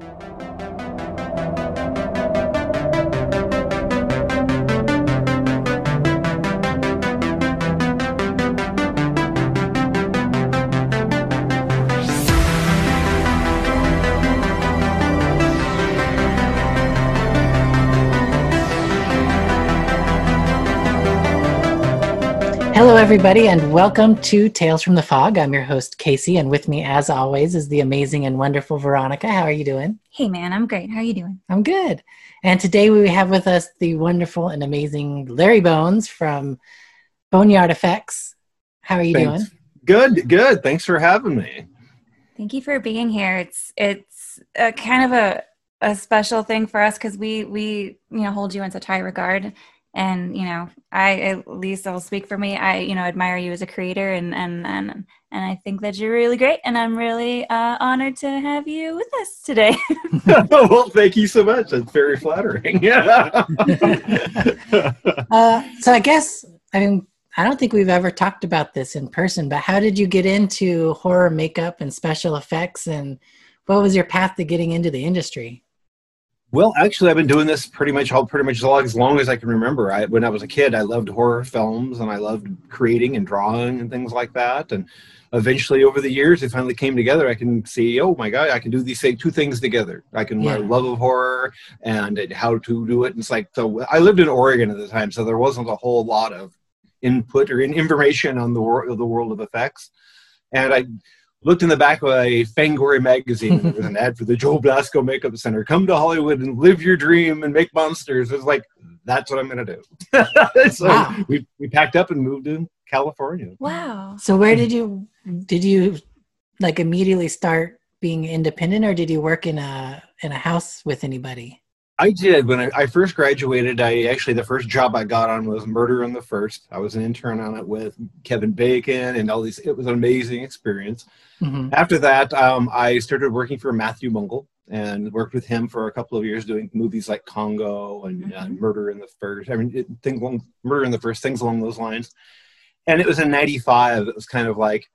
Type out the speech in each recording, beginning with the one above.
Hello, everybody, and welcome to Tales from the Fog. I'm your host, Casey, and with me, as always, is the amazing and wonderful Veronica. How are you doing? Hey, man, I'm great. How are you doing? I'm good. And today we have with us the wonderful and amazing Larry Bones from Boneyard Effects. How are you Thanks. doing? Good, good. Thanks for having me. Thank you for being here. It's it's a kind of a a special thing for us because we we you know hold you in such high regard and you know i at least i'll speak for me i you know admire you as a creator and and and, and i think that you're really great and i'm really uh, honored to have you with us today well, thank you so much. That's very flattering. Yeah. Uh, so, I guess, I mean, I don't think we've ever talked about this in person, but how did you get into horror makeup and special effects? And what was your path to getting into the industry? Well, actually, I've been doing this pretty much all pretty much as long, as long as I can remember. I, when I was a kid, I loved horror films and I loved creating and drawing and things like that. And eventually, over the years, it finally came together. I can see, oh my god, I can do these two things together. I can my love of horror and how to do it. And it's like so. I lived in Oregon at the time, so there wasn't a whole lot of input or information on the world the world of effects. And I looked in the back of a Fangoria magazine. There was an ad for the Joe Blasco Makeup Center. Come to Hollywood and live your dream and make monsters. It's like, that's what I'm going to do. so Wow. we, we packed up and moved to California. wow So, where did you, did you like immediately start being independent or did you work in a, in a house with anybody? I did. When I, I first graduated, I actually, the first job I got on was Murder in the First. I was an intern on it with Kevin Bacon and all these. It was an amazing experience. Mhm. After that, um, I started working for Matthew Mungle and worked with him for a couple of years doing movies like Congo and uh, Mhm. Murder in the First. I mean, it, things along, Murder in the First, things along those lines. And it was in '95. It was kind of like,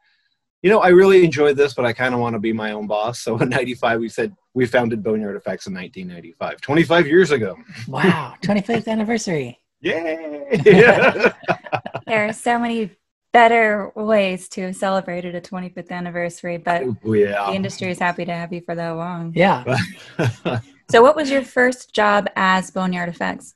you know, I really enjoyed this, but I kind of want to be my own boss. So in '95, we said we founded Boneyard Effects in 1995, 25 years ago. Wow, 25th anniversary. Yay! there are so many better ways to have celebrated a 25th anniversary but oh, the yeah. industry is happy to have you for that long Yeah. so what was your first job as boneyard effects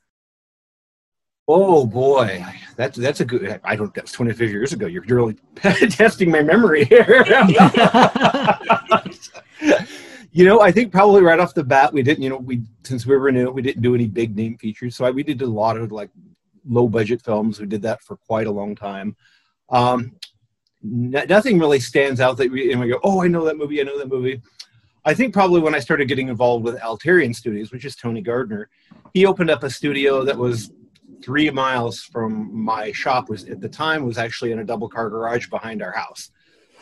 Oh boy, that's that's a good. I don't. That's 25 years ago. You're really testing my memory here. You know, I think probably right off the bat we didn't. You know, we since we were new, we didn't do any big name features. So I, we did a lot of like low budget films. We did that for quite a long time. Um, n- nothing really stands out that we and we go, oh, I know that movie. I know that movie. I think probably when I started getting involved with Alterian Studios, which is Tony Gardner, he opened up a studio that was three miles from my shop was at the time was actually in a double car garage behind our house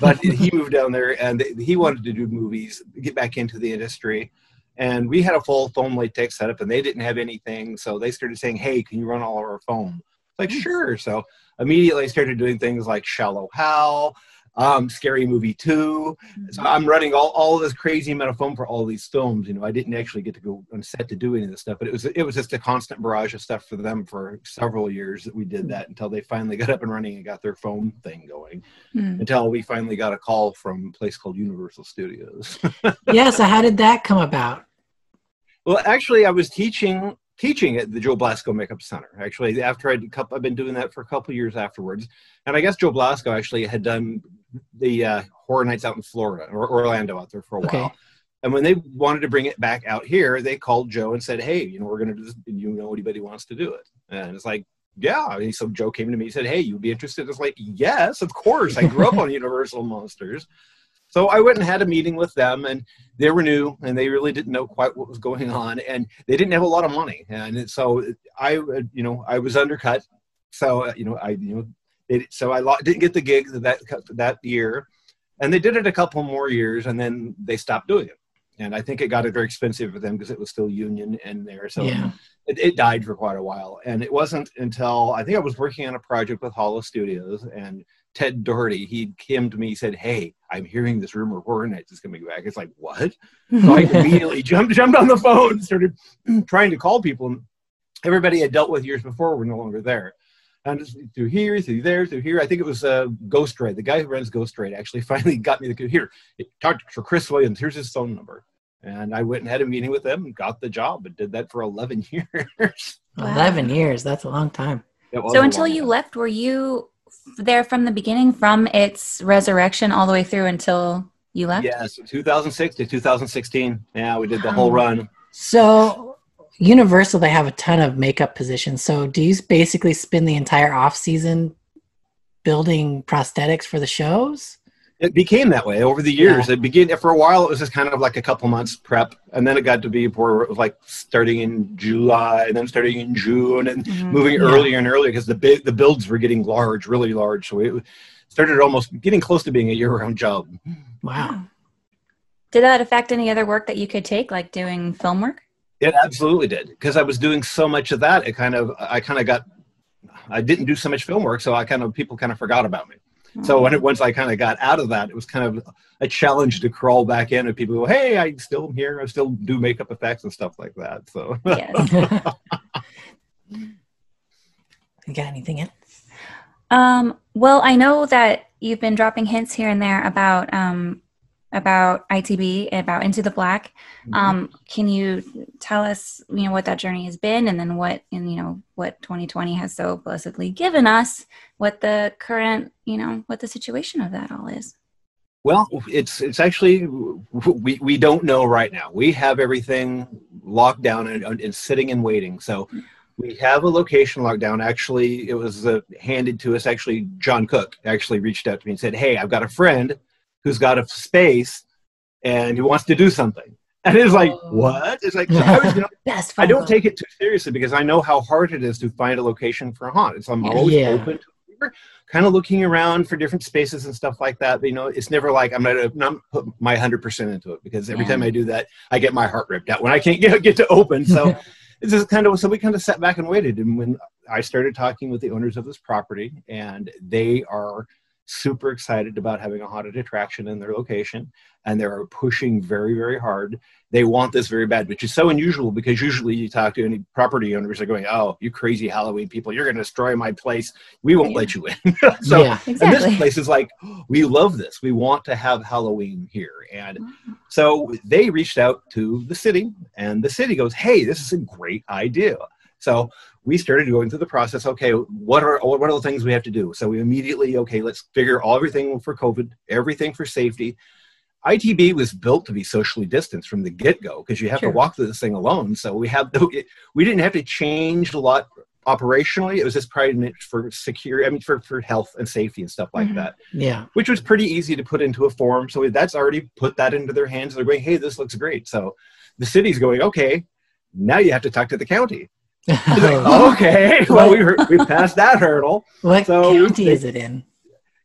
but he moved down there and he wanted to do movies get back into the industry. And we had a full foam latex setup and they didn't have anything. So they started saying hey can you run all of our foam? It's like hmm. sure. So immediately i started doing things like shallow hal um, scary movie 2 so i'm running all, all this crazy amount of foam for all these films you know i didn't actually get to go on set to do any of this stuff but it was it was just a constant barrage of stuff for them for several years that we did that until they finally got up and running and got their foam thing going Hmm. until we finally got a call from a place called universal studios yeah. So, how did that come about? well actually i was teaching teaching at the joe blasco makeup center actually after i'd i've been doing that for a couple of years afterwards and i guess joe blasco actually had done the uh, horror nights out in florida or orlando out there for a while And when they wanted to bring it back out here, they called Joe and said, "Hey, you know, we're going to do this. Do you know anybody wants to do it?" And it's like, "Yeah." And so Joe came to me and said, "Hey, you'd be interested?" It's like, "Yes, of course. I grew up on Universal Monsters." So I went and had a meeting with them, and they were new, and they really didn't know quite what was going on, and they didn't have a lot of money, and so I, uh, you know, I was undercut. So uh, you know, I, you know, it, so I didn't get the gig that that year, and they did it a couple more years, and then they stopped doing it and I think it got it very expensive for them because it was still union in there. So yeah. it, it died for quite a while. And it wasn't until I think I was working on a project with Hollow Studios, and Ted Doherty. He came to me. He said, "Hey, I'm hearing this rumor Horror Nights is coming back." It's like what? So I immediately jumped jumped on the phone, and started trying to call people. And everybody I dealt with years before were no longer there. And just through here, through there, through here. I think it was uh, Ghost Ride. The guy who runs Ghost Ride actually finally got me the computer. Talked to Chris Williams. Here's his phone number. And I went and had a meeting with them got the job and did that for 11 years. Wow. 11 years. That's a long time. So until you time. left, were you there from the beginning, from its resurrection all the way through until you left? Yeah, so 2006 to 2016. Yeah, we did the whole run. So, Universal, they have a ton of makeup positions. So, do you basically spend the entire off season building prosthetics for the shows? It became that way over the years. It began for a while. It was just kind of like a couple months prep, and then it got to be where it was like starting in July, and then starting in June, and Mhm. moving Yeah. earlier and earlier because the big the builds were getting large, really large. So it started almost getting close to being a year-round job. Wow. Did that affect any other work that you could take, like doing film work? It absolutely did because I was doing so much of that. It kind of I kind of got I didn't do so much film work, so I kind of people kind of forgot about me. So when it, once I kind of got out of that, it was kind of a challenge to crawl back in, and people go, "Hey, I still am here. I still do makeup effects and stuff like that." So yes. you got anything else? Um, well, I know that you've been dropping hints here and there about um, about ITB, about Into the Black. Um, can you tell us, you know, what that journey has been, and then what, and you know, what 2020 has so blessedly given us, what the current, you know, what the situation of that all is? Well, it's it's actually we we don't know right now. We have everything locked down and, and sitting and waiting. So we have a location locked down. Actually, it was uh, handed to us. Actually, John Cook actually reached out to me and said, "Hey, I've got a friend who's got a space and who wants to do something." And it's like, Oh. what? It's like so I was, you know, Best. I don't take it too seriously because I know how hard it is to find a location for a haunt. It's I'm always Yeah. open to kind of looking around for different spaces and stuff like that. But, you know, it's never like I'm gonna not put my hundred percent into it because every Yeah. time I do that, I get my heart ripped out when I can't get get to open. So this is kind of so we kind of sat back and waited. And when I started talking with the owners of this property, and they are super excited about having a haunted attraction in their location and they're pushing very very hard. They want this very bad which is so unusual because usually you talk to any property owners they're going oh you crazy halloween people you're going to destroy my place. We won't Yeah. let you in. So yeah. and this place is like we love this. We want to have halloween here. And so they reached out to the city and the city goes hey this is a great idea so we started going through the process okay what are what are the things we have to do so we immediately okay let's figure all everything for covid everything for safety itb was built to be socially distanced from the get-go because you have Sure. to walk through this thing alone so we have we didn't have to change a lot operationally it was just probably for secure i mean for, for health and safety and stuff like Mhm. that Yeah. which was pretty easy to put into a form. So that's already put that into their hands. They're going, hey, this looks great. So the city's going, okay, now you have to talk to the county. It's like, okay, well, we, heard, we passed that hurdle. what so- county is it in?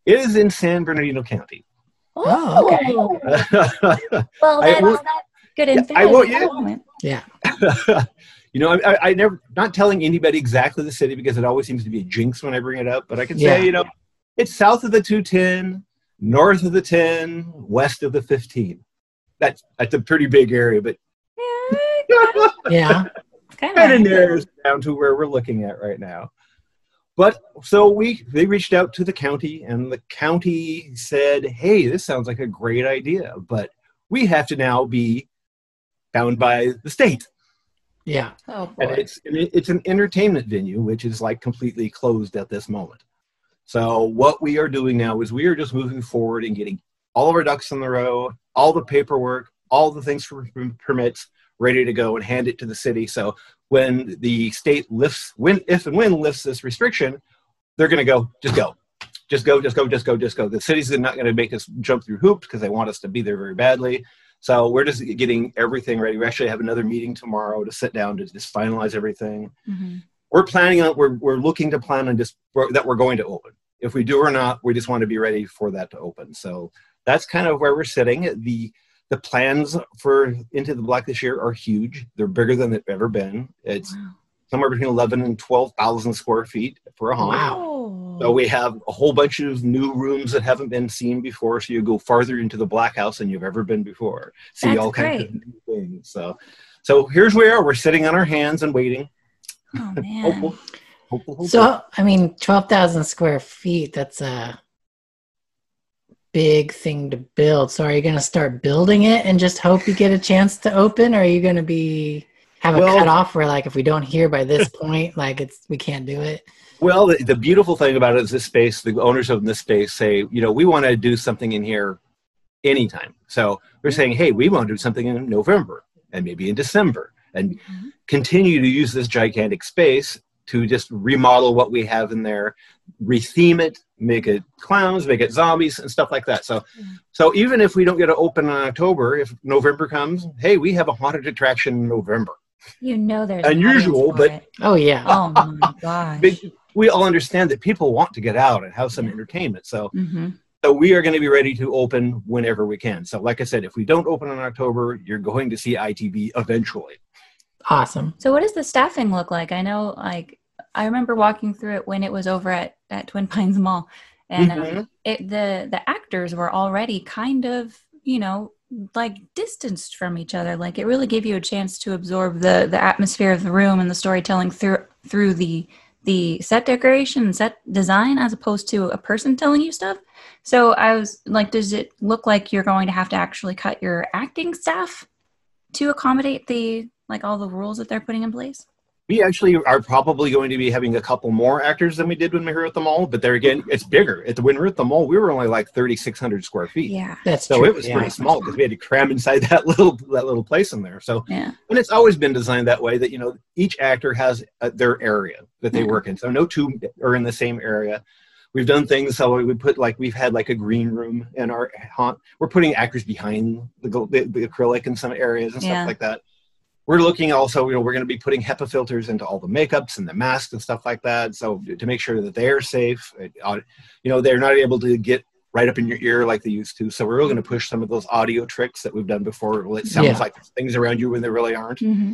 It is in San Bernardino County. Oh, oh okay. Well, I that's, uh, that's good Yeah. I won't- yeah. Yeah. you know, I, I- I never, not telling anybody exactly the city because it always seems to be a jinx when I bring it up, but I can say, Yeah. you know, it's south of the 210, north of the 10, west of the 15. That's, that's a pretty big area, but Yeah, Yeah. Kind kind of of. narrows down to where we're looking at right now. But so we they reached out to the county, and the county said, "Hey, this sounds like a great idea, but we have to now be bound by the state, Yeah. Oh and boy. it's and it- it's an entertainment venue, which is like completely closed at this moment. So what we are doing now is we are just moving forward and getting all of our ducks in the row, all the paperwork, all the things for permits ready to go and hand it to the city. So when the state lifts, when if and when lifts this restriction, they're going to go, just go, just go, just go, just go, just go. The city's not going to make us jump through hoops because they want us to be there very badly. So we're just getting everything ready. We actually have another meeting tomorrow to sit down to just finalize everything Mhm. we're planning on we're, we're looking to plan on just that we're going to open if we do or not we just want to be ready for that to open so that's kind of where we're sitting the the plans for into the black this year are huge they're bigger than they've ever been it's Wow. somewhere between 11 and 12,000 square feet for a haunt Wow. So we have a whole bunch of new rooms that haven't been seen before. So you go farther into the Black House than you've ever been before. See That's all kinds great. of new things. So, so here's where we are. We're sitting on our hands and waiting. Oh man. Hopeful, hopeful, hopeful. So, I mean, 12,000 square feet, that's a big thing to build. So, are you going to start building it and just hope you get a chance to open? Or are you going to be have a Well- cutoff where, like, if we don't hear by this point, like, it's we can't do it? Well, the, the beautiful thing about it is this space, the owners of this space say, you know, we want to do something in here anytime. So they're saying, hey, we want to do something in November and maybe in December and Mhm. continue to use this gigantic space to just remodel what we have in there, retheme it, make it clowns, make it zombies and stuff like that. So, Mhm. so even if we don't get to open in October, if November comes, hey, we have a haunted attraction in November. You know there's Unusual, but- it. Oh, yeah. oh my gosh. Big, we all understand that people want to get out and have some Yeah. entertainment. So, hmm so we are going to be ready to open whenever we can. So, like I said, if we don't open in October, you're going to see ITB eventually. Awesome. So what does the staffing look like? I know like I remember walking through it when it was over at, at Twin Pines Mall. And um, Mhm. it the the actors were already kind of, you know, like distanced from each other. Like it really gave you a chance to absorb the the atmosphere of the room and the storytelling through through the the set decoration and set design as opposed to a person telling you stuff. So I was like, does it look like you're going to have to actually cut your acting staff to accommodate the like all the rules that they're putting in place? We actually are probably going to be having a couple more actors than we did when we were at the mall, but there again, it's bigger. At the, when we were at the mall, we were only like 3,600 square feet. Yeah. That's So true. it was yeah. pretty small because we had to cram inside that little that little place in there. So Yeah. and it's always been designed that way that you know each actor has uh, their area that they Yeah. work in so no two are in the same area we've done things so we put like we've had like a green room in our haunt we're putting actors behind the, the, the acrylic in some areas and stuff like that we're looking also you know we're going to be putting HEPA filters into all the makeups and the masks and stuff like that so to make sure that they're safe uh, you know they're not able to get right up in your ear like they used to so we're really going to push some of those audio tricks that we've done before it sounds Yeah. like things around you when they really aren't hmm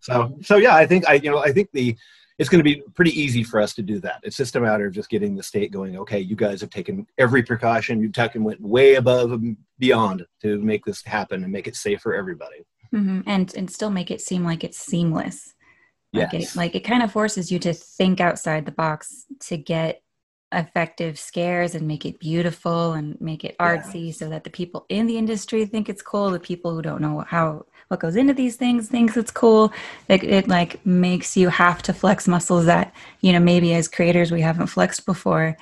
so so yeah, I think I you know I think the it's going to be pretty easy for us to do that. It's just a matter of just getting the state going. Okay, you guys have taken every precaution. You've taken went way above and beyond to make this happen and make it safe for everybody. Hmm And and still make it seem like it's seamless. Like it like it kind of forces you to think outside the box to get effective scares and make it beautiful and make it artsy so that the people in the industry think it's cool. The people who don't know how what goes into these things thinks it's cool. It, it like makes you have to flex muscles that you know maybe as creators we haven't flexed before.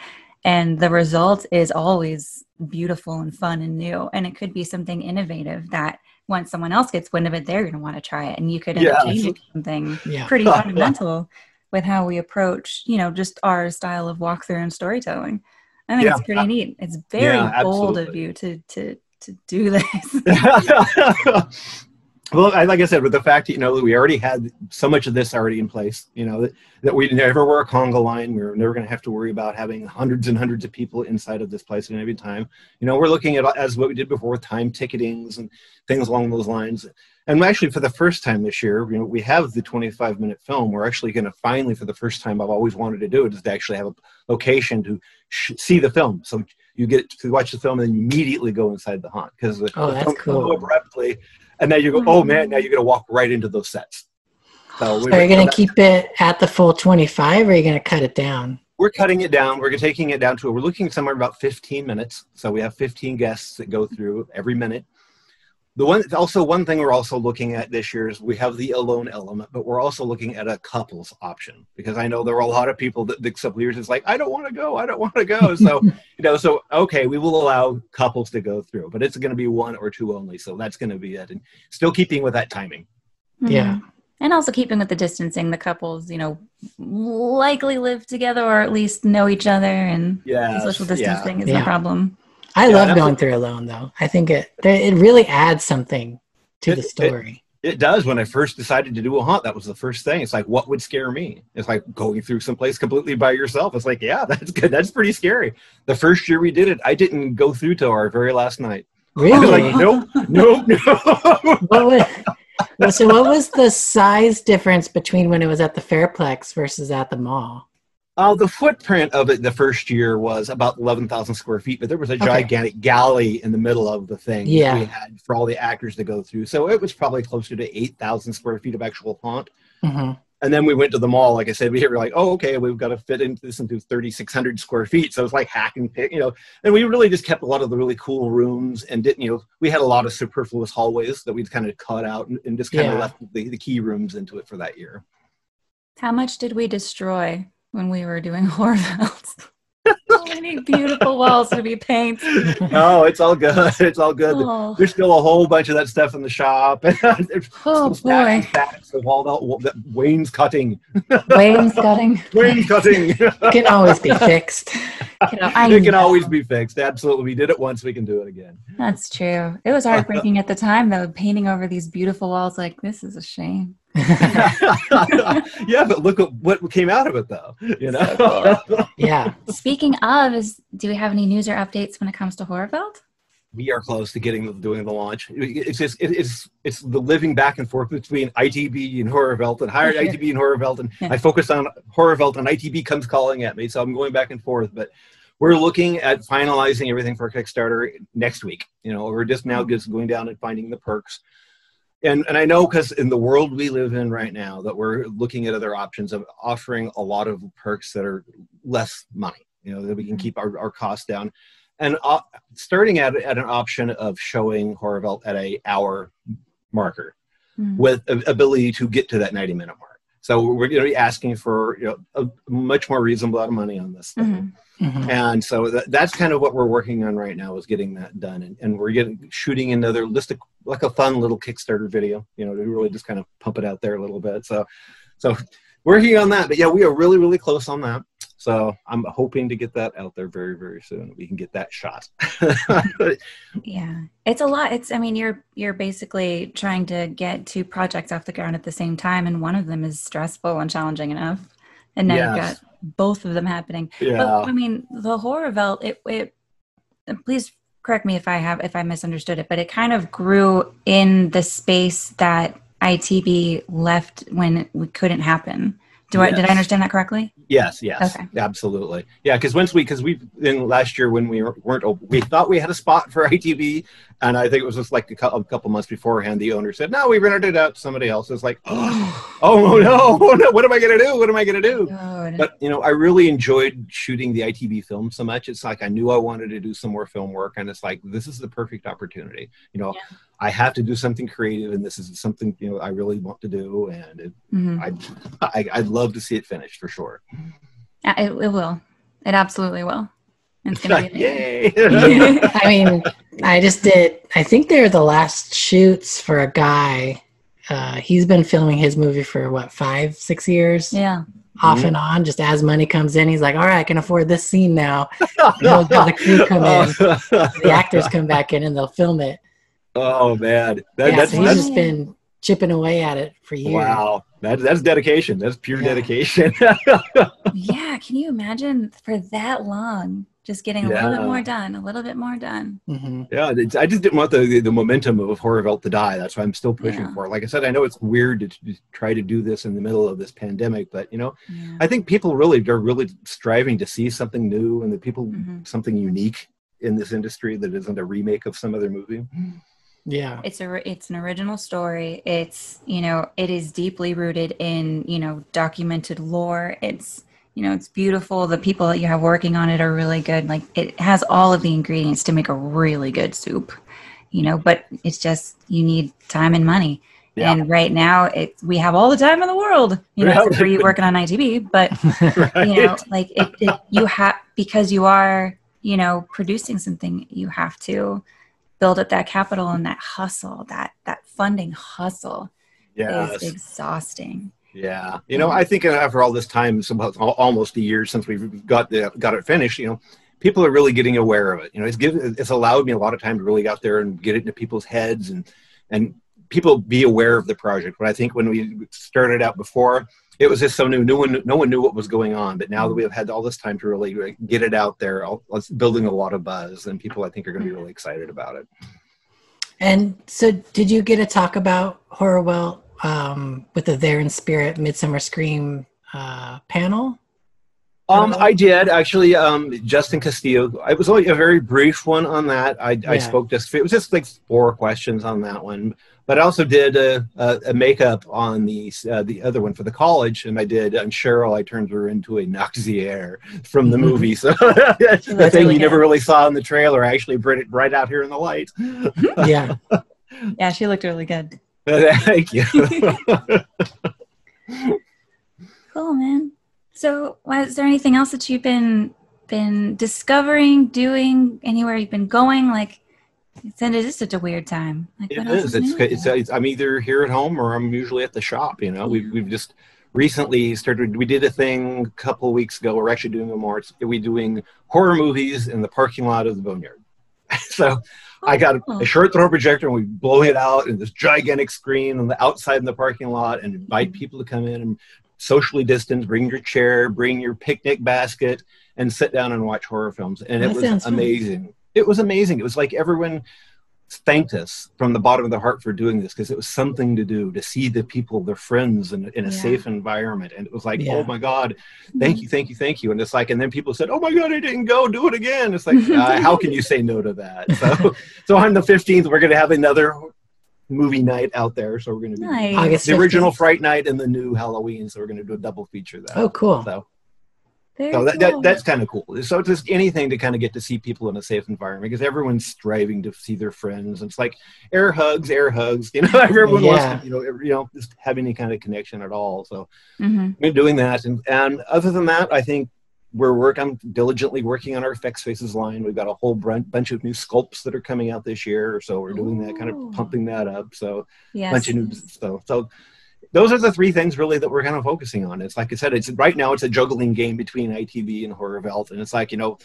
And the result is always beautiful and fun and new. And it could be something innovative that once someone else gets wind of it they're going to want to try it and you could end up changing something Yeah. pretty Yeah. fundamental with how we approach, you know, just our style of walkthrough and storytelling. I think Yeah. it's pretty neat. It's very Yeah, bold of you to to to do this. well, I, like I said, with the fact that you know that we already had so much of this already in place, you know that, that we never were a conga line. We were never going to have to worry about having hundreds and hundreds of people inside of this place at any time. You know, we're looking at as what we did before with time ticketings and things along those lines. And actually, for the first time this year, you know, we have the 25 minute film. We're actually going to finally, for the first time, I've always wanted to do it, is to actually have a location to sh- see the film. So you get to watch the film and then immediately go inside the haunt because the, Oh, the that's film cool. abruptly, and then you go, oh man, now you're to walk right into those sets. So, Are you gonna keep it at the full 25 or are you going to cut it down? we're cutting it down. We're taking it down to we're looking somewhere about 15 minutes. So we have 15 guests that go through every minute. The one also one thing we're also looking at this year is we have the alone element, but we're also looking at a couples option because I know there are a lot of people that the couple years is like I don't want to go, I don't want to go. So you know, so okay, we will allow couples to go through, but it's going to be one or two only. So that's going to be it, and still keeping with that timing. Yeah. Mhm. And also keeping with the distancing, the couples, you know, likely live together or at least know each other and Yeah, social yeah. distancing is Yeah. no problem. I Yeah, love going through alone though. I think it it really adds something to It- the story. It does. When I first decided to do a haunt, that was the first thing. It's like, what would scare me? It's like going through someplace completely by yourself. It's like, yeah, that's good. That's pretty scary. The first year we did it, I didn't go through till our very last night. Really? like, nope, nope, no. what was, well, so what was the size difference between when it was at the Fairplex versus at the mall? Uh, the footprint of it the first year was about 11,000 square feet, but there was a Okay. gigantic galley in the middle of the thing that Yeah. we had for all the actors to go through. So it was probably closer to 8,000 square feet of actual haunt. hmm And then we went to the mall. Like I said, we were like, oh, okay, we've got to fit into this into 3,600 square feet. So it's like hack and pick, you know. And we really just kept a lot of the really cool rooms and didn't, you know, we had a lot of superfluous hallways that we'd kind of cut out and, and just kind of left the, the key rooms into it for that year. How much did we destroy when we were doing horror so beautiful walls to be painted. no, it's all good. It's all good. Oh, There's still a whole bunch of that stuff in the shop. Oh boy. stacks of all that, that Wayne's cutting. Wainscoting. Wayne's cutting. Can always be fixed. You know, it can know. always be fixed. Absolutely. We did it once. We can do it again. That's true. It was heartbreaking at the time, though, painting over these beautiful walls. Like, this is a shame. yeah, but look at what came out of it, though. You know, yeah. Speaking of, is do we have any news or updates when it comes to Horrorwelt? we are close to getting doing the launch. It's just it- it's it's the living back and forth between ITB and Horrorwelt and hired ITB and Horrorwelt, and Yeah. I focus on Horrorwelt and ITB comes calling at me, so I'm going back and forth. But we're looking at finalizing everything for Kickstarter next week. You know, we're just now mm-hmm. just going down and finding the perks. And, and I know because in the world we live in right now that we're looking at other options of offering a lot of perks that are less money, you know, that we can Mhm. keep our, our costs down. And uh, starting at, at an option of showing Horrorwelt at a hour marker Hmm. with a- ability to get to that 90 minute mark. So we're going to be asking for you know, a much more reasonable amount of money on this thing. Mhm. Mhm. And so that, that's kind of what we're working on right now is getting that done. And, and we're getting shooting another list of like a fun little Kickstarter video, you know, to really just kind of pump it out there a little bit. So, so working on that, but yeah, we are really, really close on that. So I'm hoping to get that out there very, very soon. We can get that shot. Yeah, it's a lot. It's I mean, you're you're basically trying to get two projects off the ground at the same time, and one of them is stressful and challenging enough, and now you've got both of them happening. yeah. But I mean, the Horrorwelt, it it. Please correct me if I have if I misunderstood it, but it kind of grew in the space that ITB left when it we couldn't happen. Do I did I understand that correctly? Yes, yes, Okay. absolutely. Yeah, because once we, because we, in last year when we weren't, we thought we had a spot for ITB, and I think it was just like a, couple months beforehand, the owner said, "No, we rented it out to somebody else." It's like, oh no, oh no, what am I gonna do? What am I gonna do? Good. But you know, I really enjoyed shooting the ITB film so much. It's like I knew I wanted to do some more film work, and it's like this is the perfect opportunity. You know, Yeah. I have to do something creative, and this is something you know I really want to do, and it, Mhm. I, I I'd love to see it finished for sure. It, it will. It absolutely will. It's gonna be. Yay! I mean, I just did. I think they're the last shoots for a guy. Uh, he's been filming his movie for what five, six years, yeah. off and on. Just as money comes in, he's like, "All right, I can afford this scene now." he'll the crew come in. The actors come back in and they'll film it. Oh man, that, yeah, that's, so he's that's just been chipping away at it for years. wow. That, that's dedication. That's pure Yeah. dedication. Yeah. Can you imagine for that long just getting a little bit more done, a little bit more done? hmm yeah, it's, I just didn't want the the momentum of Horrorwelt to die. That's why I'm still pushing Yeah. for it. Like I said, I know it's weird to, to try to do this in the middle of this pandemic, but you know, Yeah. I think people really are really striving to see something new and the people Mhm. something unique in this industry that isn't a remake of some other movie. Yeah. It's a it's an original story. It's you know it is deeply rooted in you know documented lore. It's you know it's beautiful. The people that you have working on it are really good. Like it has all of the ingredients to make a really good soup. You know, but it's just you need time and money. Yeah. And right now, it we have all the time in the world. You know, for you working on itb but Right? you know like it, it you have because you are you know producing something you have to build up that capital and that hustle that that funding hustle yes. is exhausting Yeah, you know, I think uh, after all this time, it's about almost a year since we've got the, got it finished. You know, people are really getting aware of it. You know, it's given it's allowed me a lot of time to really get out there and get it into people's heads and and people be aware of the project. But I think when we started out before, it was just so new. No one no one knew what was going on. But now that we've had all this time to really get it out there, it's building a lot of buzz, and people I think are going to be really excited about it. And so, did you get to talk about Horrorwelt um, with the There in Spirit Midsummer Scream uh, panel? Um, I did actually. Um, Justin Castillo. It was only a very brief one on that. I, I spoke just. It was just like four questions on that one. But I also did a, a, a makeup on the uh, the other one for the college, and I did on Cheryl. I turned her into a Noxier from the mm-hmm. movie. So the thing really you never really saw in the trailer, I actually brought it right out here in the light. yeah. Yeah, she looked really good. Thank you. cool, man. So, is there anything else that you've been been discovering, doing, anywhere you've been going? Like, it's, it is such a weird time. Like, it is. It's, it's, it's, I'm either here at home or I'm usually at the shop. You know, we've we've just recently started. We did a thing a couple weeks ago. We're actually doing a more. We're doing horror movies in the parking lot of the Boneyard. so. I got a, oh. short throw projector and we blow it out in this gigantic screen on the outside in the parking lot and invite mm-hmm. people to come in and socially distance, bring your chair, bring your picnic basket, and sit down and watch horror films. And that it was amazing. Fun. It was amazing. It was like everyone thanked us from the bottom of their heart for doing this because it was something to do to see the people, their friends, in, in a yeah. safe environment. And it was like, oh yeah. oh my God, thank you, thank you, thank you. And it's like, and then people said, oh my God, I didn't go, do it again. It's like, uh, how can you say no to that? So, so on the 15th, we're going to have another movie night out there. So we're going to do nice. the original Fright Night and the new Halloween. So we're going to do a double feature there. Oh, cool. So, so that, that, that's kind of cool. So just anything to kind of get to see people in a safe environment because everyone's striving to see their friends. It's like air hugs, air hugs. You know, everyone yeah. wants to, you know, you know, just have any kind of connection at all. So mm-hmm. been doing that, and and other than that, I think we're work. I'm diligently working on our effects faces line. We've got a whole bunch of new sculpts that are coming out this year, so we're doing Ooh. that, kind of pumping that up. So yes. bunch of new so so. Those are the three things really that we're kind of focusing on. It's like I said, it's right now it's a juggling game between ITB and horror Horrorwelt, and it's like you know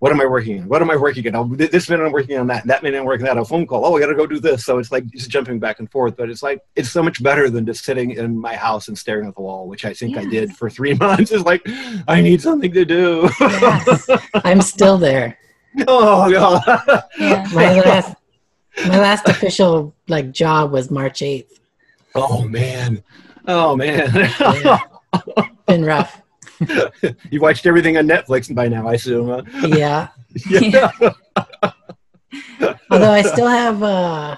what am I working on? What am I working on? Oh, this minute I'm working on that. That minute I'm working on that. A phone call. Oh, I got to go do this. So it's like just jumping back and forth. But it's like it's so much better than just sitting in my house and staring at the wall, which I think yes. I did for three months. It's like I need something to do. yes. I'm still there. Oh god. Yeah. My last my last official like job was March eighth. Oh man. Oh man. Been rough. You've watched everything on Netflix by now, I assume. Huh? Yeah. yeah. Although I still have uh,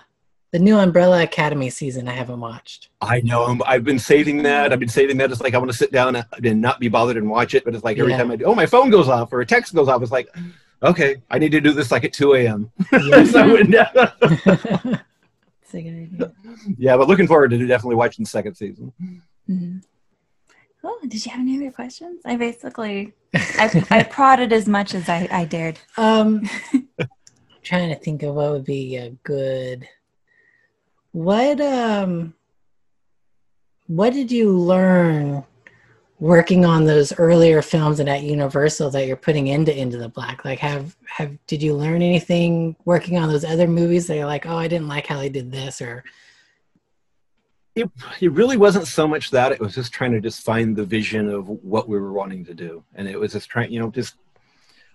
the new Umbrella Academy season I haven't watched. I know. I've been saving that. I've been saving that. It's like I want to sit down and not be bothered and watch it. But it's like every yeah. time I do, oh, my phone goes off or a text goes off. It's like, okay, I need to do this like at 2 a.m. yeah, but looking forward to definitely watching the second season. Mm-hmm. Oh, did you have any other questions? I basically I, I prodded as much as I, I dared. Um, trying to think of what would be a good. What um. What did you learn working on those earlier films and at Universal that you're putting into Into the Black? Like, have have did you learn anything working on those other movies that you're like, oh, I didn't like how they did this, or? It, it really wasn't so much that. It was just trying to just find the vision of what we were wanting to do. And it was just trying you know just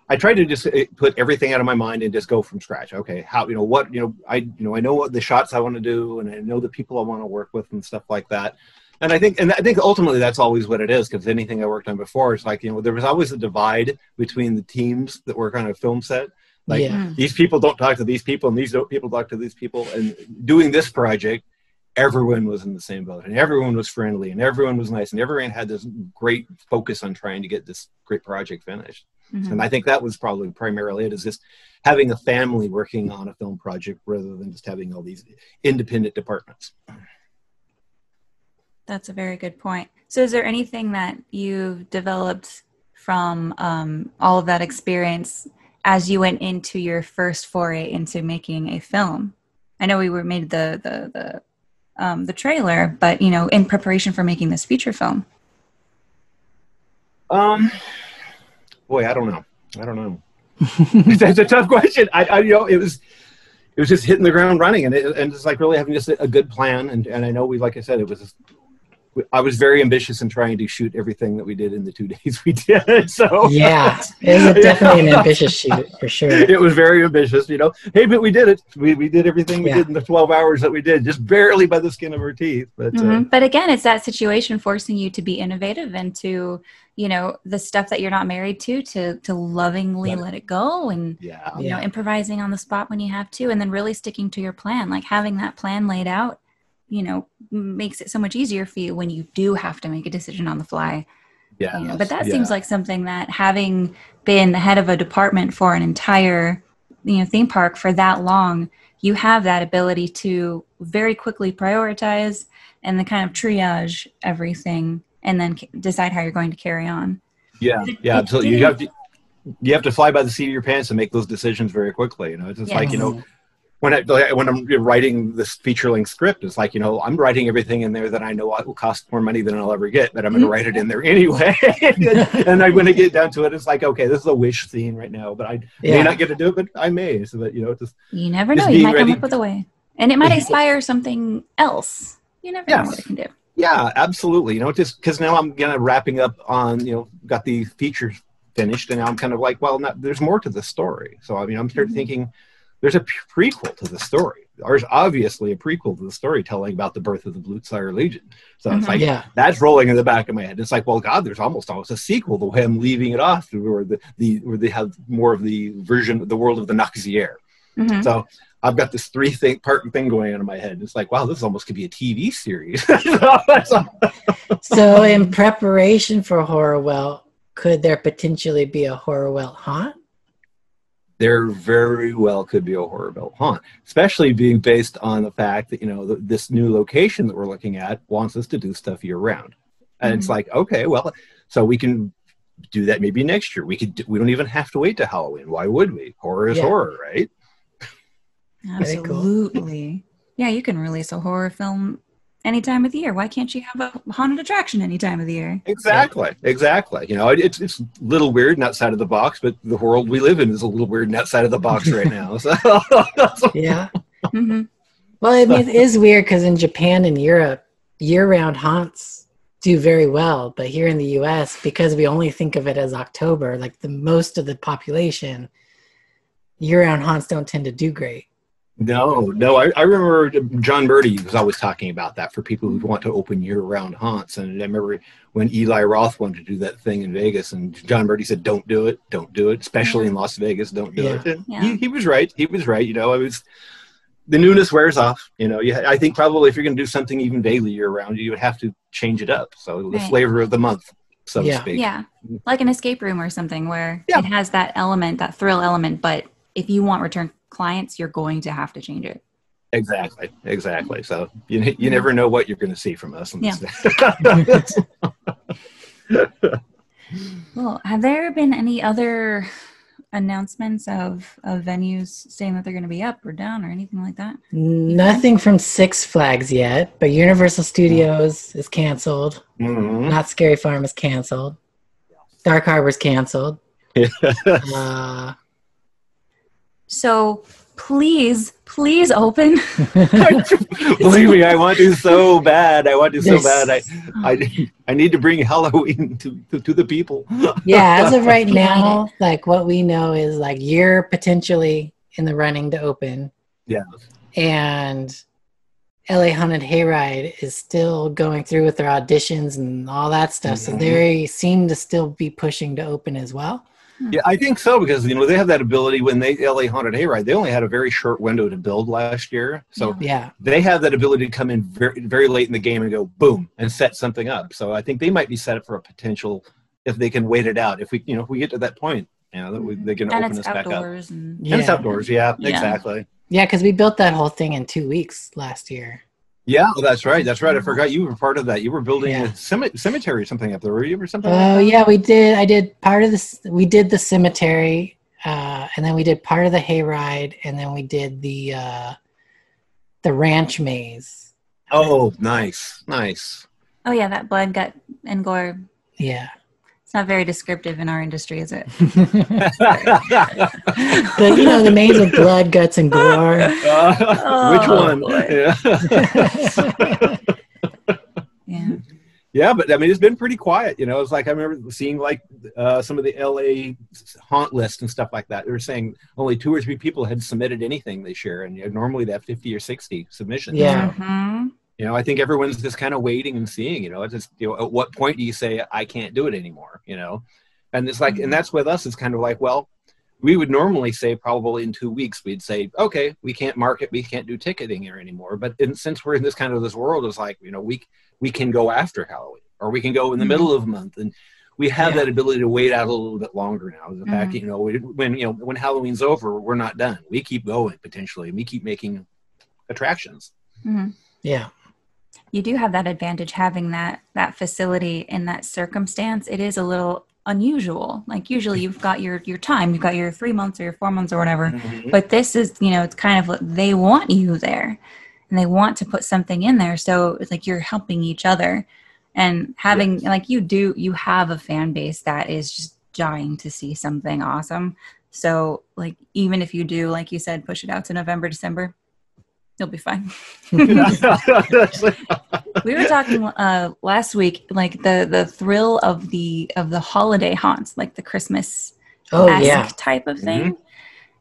i tried to just eh, put everything out of my mind and just go from scratch. Okay how you know what you know i you know i know what the shots i want to do and i know the people i want to work with and stuff like that and i think and i think ultimately that's always what it is because anything i worked on before is like you know there was always a divide between the teams that work on a film set. Like yeah. these people don't talk to these people and these people talk to these people. And doing this project everyone was in the same boat and everyone was friendly and everyone was nice and everyone had this great focus on trying to get this great project finished. Mm-hmm. and i think that was probably primarily it is just having a family working on a film project rather than just having all these independent departments that's a very good point so is there anything that you've developed from um, all of that experience as you went into your first foray into making a film I know we were made the the the um, the trailer, but you know, in preparation for making this feature film? Um, boy, I don't know. I don't know. That's a tough question. I, I, you know, it was, it was just hitting the ground running, and it, and it's like really having just a, good plan. And, and I know we, like I said, it was just I was very ambitious in trying to shoot everything that we did in the two days we did. So Yeah, it was a- definitely an ambitious shoot for sure. it was very ambitious, you know. Hey, but we did it. We, we did everything we Yeah. did in the 12 hours that we did, just barely by the skin of our teeth. But uh, Mhm. But again, it's that situation forcing you to be innovative and to, you know, the stuff that you're not married to, to to lovingly Right. let it go and yeah, you know improvising on the spot when you have to, and then really sticking to your plan. Like having that plan laid out, you know, makes it so much easier for you when you do have to make a decision on the fly. yeah. you know. But that yeah. seems like something that having been the head of a department for an entire, you know, theme park for that long, you have that ability to very quickly prioritize and then kind of triage everything and then c- decide how you're going to carry on. Yeah, It- yeah, it absolutely. You have to you have to fly by the seat of your pants and make those decisions very quickly. You know, it's just Yeah. like you know when I like, when I'm writing this feature length script, it's like you know I'm writing everything in there that I know will cost more money than I'll ever get, but I'm going to Mhm. write it in there anyway. and I, when I get down to it, it's like okay, this is a wish scene right now, but I may not get to do it, but I may. So that you know, just You never know. You might ready- come up with a way. And it might inspire something else. You never know what it can do. Yeah, absolutely. You know, just because now I'm kind of wrapping up on, you know, got the features finished, and now I'm kind of like, well, not, there's more to the story. So I mean, I'm started Mhm. thinking there's a prequel to the story. There's obviously a prequel to the storytelling about the birth of the Blutsire Legion. So it's Mhm. like Yeah, that's rolling in the back of my head. It's like, well, God, there's almost always a sequel to him leaving it off, where the, the where they have more of the version, the world of the Noxier. Mhm. So I've got this three thing part thing going on in my head. It's like, wow, this almost could be a TV series. So- so in preparation for Horrorwelt, could there potentially be a Horrorwelt haunt? There very well could be a Horrorwelt haunt, especially being based on the fact that you know th- this new location that we're looking at wants us to do stuff year round, and it's Mhm. like okay, well, so we can do that maybe next year. We could do, we don't even have to wait to Halloween. Why would we? Horror is Yeah. horror, right? Absolutely. Yeah, you can release a horror film any time of the year. Why can't you have a haunted attraction any time of the year? Exactly, exactly. You know, it, it's it's a little weird and outside of the box, but the world we live in is a little weird and outside of the box right now. So, Yeah. hmm Well, I mean, it is weird because in Japan and Europe, year-round haunts do very well, but here in the U.S., because we only think of it as October, like the most of the population, year-round haunts don't tend to do great. No, no. I, I remember John Murdy was always talking about that for people who want to open year-round haunts. And I remember when Eli Roth wanted to do that thing in Vegas, and John Murdy said, "Don't do it, don't do it, especially in Las Vegas, don't do Yeah. it." And Yeah. he, he was right. He was right. You know, I was the newness wears off. You know, you, I think probably if you're going to do something even vaguely year-round, you would have to change it up. So the Right. flavor of the month, so Yeah. to speak. Yeah, like an escape room or something where Yeah. it has that element, that thrill element. But if you want return clients, you're going to have to change it. Exactly, exactly. So you you never know what you're going to see from us. Yeah. Yeah. Well, have there been any other announcements of, of venues saying that they're going to be up or down or anything like that? Nothing from Six Flags yet, but Universal Studios is canceled. Mhm. Knott's Scary Farm is canceled. Dark Harbor's canceled. Uh, So please, please open. Believe me, I want to so bad. I want to so bad. I, I, I need to bring Halloween to, to, to the people. yeah, as of right now, like what we know is like you're potentially in the running to open. Yeah. And LA Haunted Hayride is still going through with their auditions and all that stuff. So Mhm. they seem to still be pushing to open as well. Yeah, I think so because you know they have that ability when they LA Haunted Hayride. They only had a very short window to build last year, so Yeah. they have that ability to come in very very late in the game and go boom and set something up. So I think they might be set up for a potential if they can wait it out. If we you know if we get to that point, you know that we, they can and open it's us back up. outdoors. And Yeah. And it's outdoors, yeah, Yeah. exactly. Yeah, because we built that whole thing in two weeks last year. Yeah, well, that's right. That's right. I forgot you were part of that. You were building Yeah. a cem- cemetery or something up there, were you, or something? Oh like yeah, we did. I did part of this. We did the cemetery, uh, and then we did part of the hayride, and then we did the uh, the ranch maze. Oh, nice, nice. oh yeah, that blood, gut, and gore. Yeah, It's not very descriptive in our industry, is it? but you know the maze of blood, guts, and gore. Uh, which Oh, one? boy. Yeah. Yeah. yeah, but I mean, it's been pretty quiet. You know, it's like I remember seeing like uh, some of the LA haunt list and stuff like that. They were saying only two or three people had submitted anything this year, and you know, normally they have fifty or sixty submissions. Yeah. Mhm. You know, I think everyone's just kind of waiting and seeing. You know, it's just you know, at what point do you say I can't do it anymore? You know, and it's like, and that's with us. It's kind of like, well, we would normally say probably in two weeks we'd say, okay, we can't market, we can't do ticketing here anymore. But in, since we're in this kind of this world, it's like you know, we we can go after Halloween, or we can go in the middle of the month, and we have Yeah. that ability to wait out a little bit longer now. The fact, Mhm. you know, we- when you know when Halloween's over, we're not done. We keep going potentially, and we keep making attractions. Mhm. Yeah. You do have that advantage having that that facility in that circumstance. It is a little unusual. Like usually you've got your your time. You've got your three months or your four months or whatever. Mhm. but this is you know it's kind of what they want you there. And they want to put something in there. So it's like you're helping each other. And having Yes. like you do you have a fan base that is just dying to see something awesome. So like even if you do like you said push it out to november december you'll be fine. We were talking uh, last week like the the thrill of the of the holiday haunts like the christmas Oh yeah. type of thing.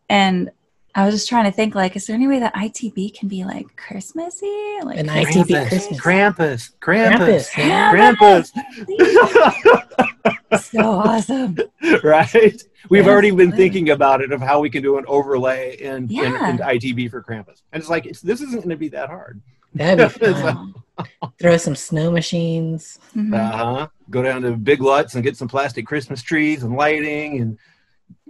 And i was just trying to think like is there any way that itb can be like christmassy like An Christmas- ITB Christmas. Krampus, Krampus, Krampus. Krampus. so awesome right? We've Yeah, already been absolutely. thinking about it of how we can do an overlay in, in, Yeah. in ITB for Krampus, and it's like it's, this isn't going to be that hard. That'd be fun. Throw some snow machines. Mhm. Uh huh. Go down to Big Lots and get some plastic Christmas trees and lighting and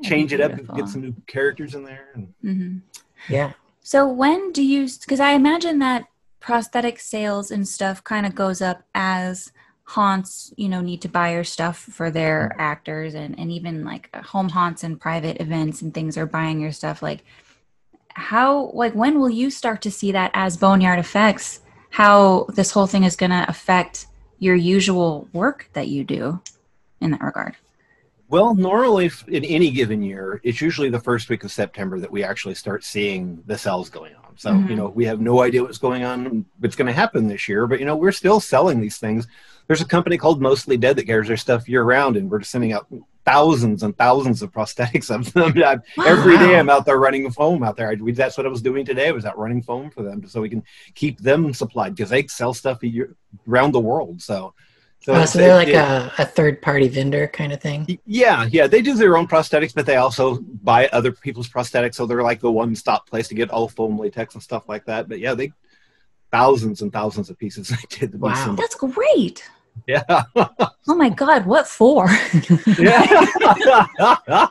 change it up and get some new characters in there. And Mhm. Yeah. So when do you? Because I imagine that prosthetic sales and stuff kind of goes up as haunts, you know, need to buy your stuff for their actors, and and even like home haunts and private events and things are buying your stuff. Like, how? Like, when will you start to see that as Boneyard Effects? How this whole thing is going to affect your usual work that you do in that regard? Well, normally in any given year, it's usually the first week of September that we actually start seeing the sales going on. So, Mhm. you know, we have no idea what's going on, what's going to happen this year, but, you know, we're still selling these things. There's a company called Mostly Dead that carries their stuff year round, and we're sending out thousands and thousands of prosthetics of them. I- Every day I'm out there running foam out there. I, we, that's what I was doing today. I was out running foam for them so we can keep them supplied because they sell stuff year, around the world. So, Oh, it's- so they're it- like it- a, a third party vendor kind of thing. yeah, yeah, they do their own prosthetics, but they also buy other people's prosthetics. So they're like the one stop place to get all foam latex and stuff like that. But yeah, they thousands and thousands of pieces they did. Wow. sent. That's great. Yeah. Oh my God, what for? yeah.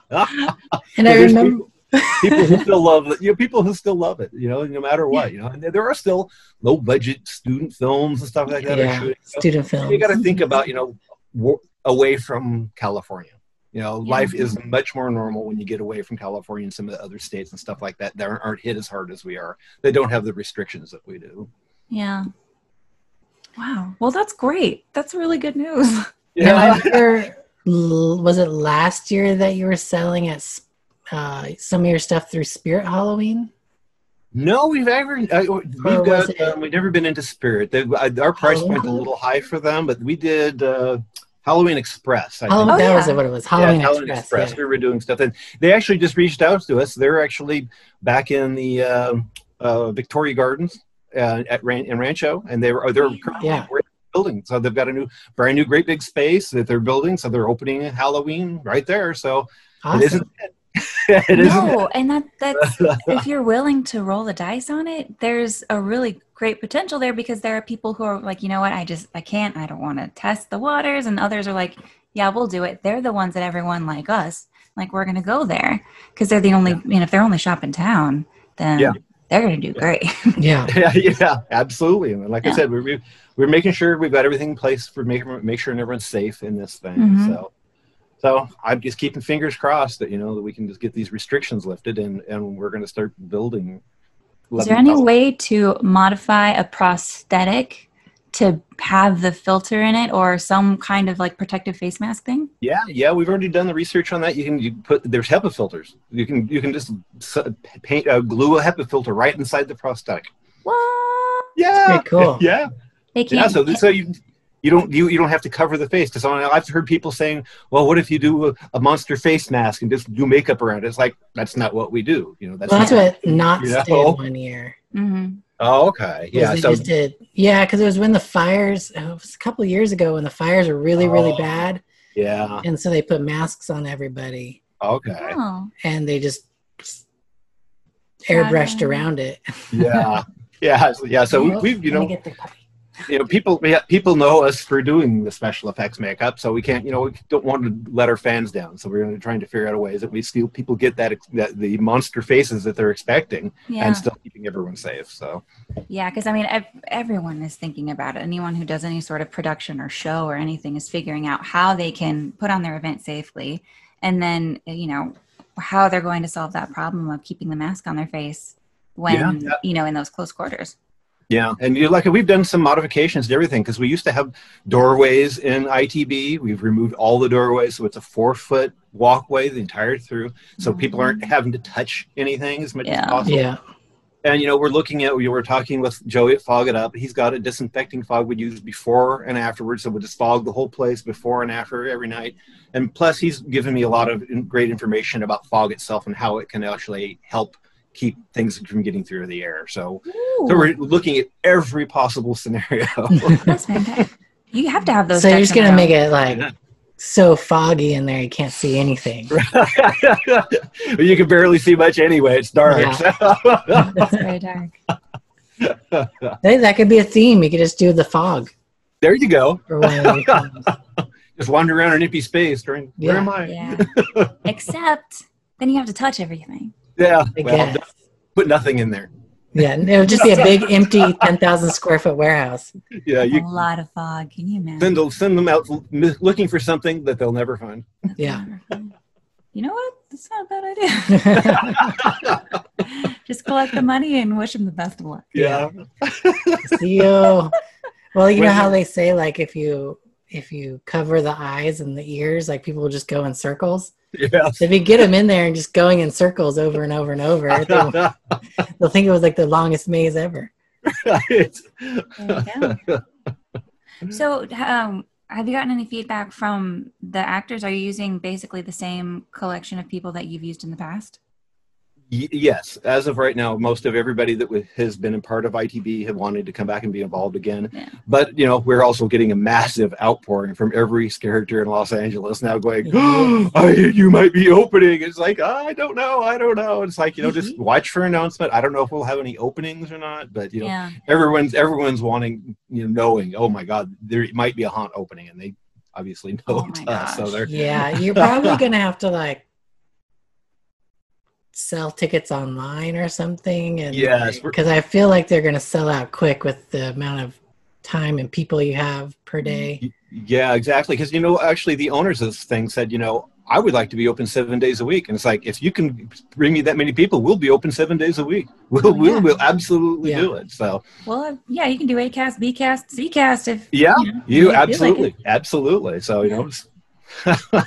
And I remember, people who still love it. You know, people who still love it. You know, no matter what. You know, and there are still low budget student films and stuff like that. yeah, shooting. So student films. you got to think about you know away from California. You know, Yeah. life is much more normal when you get away from California and some of the other states and stuff like that. That aren't- hit as hard as we are. They don't have the restrictions that we do. Yeah. Wow. Well, that's great. That's really good news. Now, I was it last year that you were selling at uh, some of your stuff through Spirit Halloween? No, we've ever uh, we've got it- um, we've never been into Spirit. They, uh, our price Halloween point's a little high for them, but we did uh, Halloween Express. I Halloween, think. Oh, that was yeah. what it was. Halloween yeah, Halloween Express. Express. yeah. We were doing stuff, and they actually just reached out to us. They're actually back in the uh, uh, Victoria Gardens uh, at Ran- in Rancho, and they were they're currently Yeah. building. So they've got a new, brand new, great big space that they're building. So they're opening Halloween right there. So Awesome. it isn't. it isn't. no, and that that's if you're willing to roll the dice on it, there's a really great potential there because there are people who are like, you know what, I just I can't, I don't want to test the waters, and others are like, yeah, we'll do it. They're the ones that everyone like us, like we're gonna go there because they're the only, you know, if they're only shop in town, then Yeah. they're gonna do great. yeah. yeah, yeah, absolutely. And like Yeah. I said, we're we're making sure we've got everything in place for making make sure everyone's safe in this thing. Mhm. So, so I'm just keeping fingers crossed that you know that we can just get these restrictions lifted and and we're going to start building. Is there any 11,000 way to modify a prosthetic to have the filter in it or some kind of like protective face mask thing? Yeah, yeah, we've already done the research on that. You can you put there's HEPA filters. You can you can just paint uh, glue a HEPA filter right inside the prosthetic. What? Yeah, Pretty cool. yeah, They yeah. can't. So so you You don't you, you don't have to cover the face because I've heard people saying, "Well, what if you do a, a, monster face mask and just do makeup around it?" It's like that's not what we do. You know, that's, well, that's what Knott's you know? did one year. Mm-hmm. Oh, okay, yeah. So did, yeah, because it was when the fires. Oh, it was a couple years ago when the fires were really really oh, bad. Yeah, and so they put masks on everybody. Okay, oh. and they just airbrushed around it. yeah, yeah, yeah. So we, have you know you know, people people know us for doing the special effects makeup, so we can't, you know, we don't want to let our fans down. So we're trying to figure out a ways that we still people get that, that the monster faces that they're expecting, yeah. and still keeping everyone safe. So yeah, because I mean, ev- everyone is thinking about it. Anyone who does any sort of production or show or anything is figuring out how they can put on their event safely, and then you know how they're going to solve that problem of keeping the mask on their face when yeah. you know in those close quarters. Yeah, and you like we've done some modifications to everything because we used to have doorways in ITB. We've removed all the doorways, so it's a four foot walkway the entire through, so mm-hmm. people aren't having to touch anything as much yeah. as possible. Yeah. And you know, we're looking at we were talking with Joey at Fog It Up. He's got a disinfecting fog we use before and afterwards, so we'll just fog the whole place before and after every night. And plus, he's given me a lot of great information about fog itself and how it can actually help keep things from getting through the air. So, so we're looking at every possible scenario. That's fantastic. You have to have those. So you're just gonna make it like so foggy in there you can't see anything. you can barely see much anyway. It's dark. Yeah. That's very dark. Hey, that could be a theme. You could just do the fog. There you go. just wander around an empty space during. Yeah. Where am I? Yeah. Except then you have to touch everything. Yeah. Well, put nothing in there. Yeah, it would just be a big empty 10,000 square foot warehouse. Yeah, you, a lot of fog. Can you imagine? Send, send them out looking for something that they'll never find. yeah. You know what? That's not a bad idea. just collect the money and wish them the best of luck. Yeah. See you. Well, you know how they say like if you if you cover the eyes and the ears, like people will just go in circles. Yeah. So if you get them in there and just going in circles over and over and over, they'll, they'll think it was like the longest maze ever. Right. so, um, have you gotten any feedback from the actors? Are you using basically the same collection of people that you've used in the past? Yes, as of right now, most of everybody that has been a part of ITB have wanted to come back and be involved again. Yeah. But you know, we're also getting a massive outpouring from every character in Los Angeles now, going, oh, "You might be opening." It's like I don't know, I don't know. It's like you know, just mm-hmm. watch for announcement. I don't know if we'll have any openings or not, but you know, yeah. everyone's everyone's wanting, you know, knowing. Oh my God, there might be a haunt opening, and they obviously know oh us, so they're yeah. You're probably gonna have to like sell tickets online or something and yes because i feel like they're going to sell out quick with the amount of time and people you have per mm-hmm. day. Yeah exactly because you know actually the owners of this thing said you know i would like to be open seven days a week and it's like if you can bring me that many people we'll be open seven days a week. We'll oh, yeah. we'll, we'll absolutely yeah. do it so. Well uh, yeah you can do a cast b cast c cast if yeah you, know, you absolutely like absolutely so you know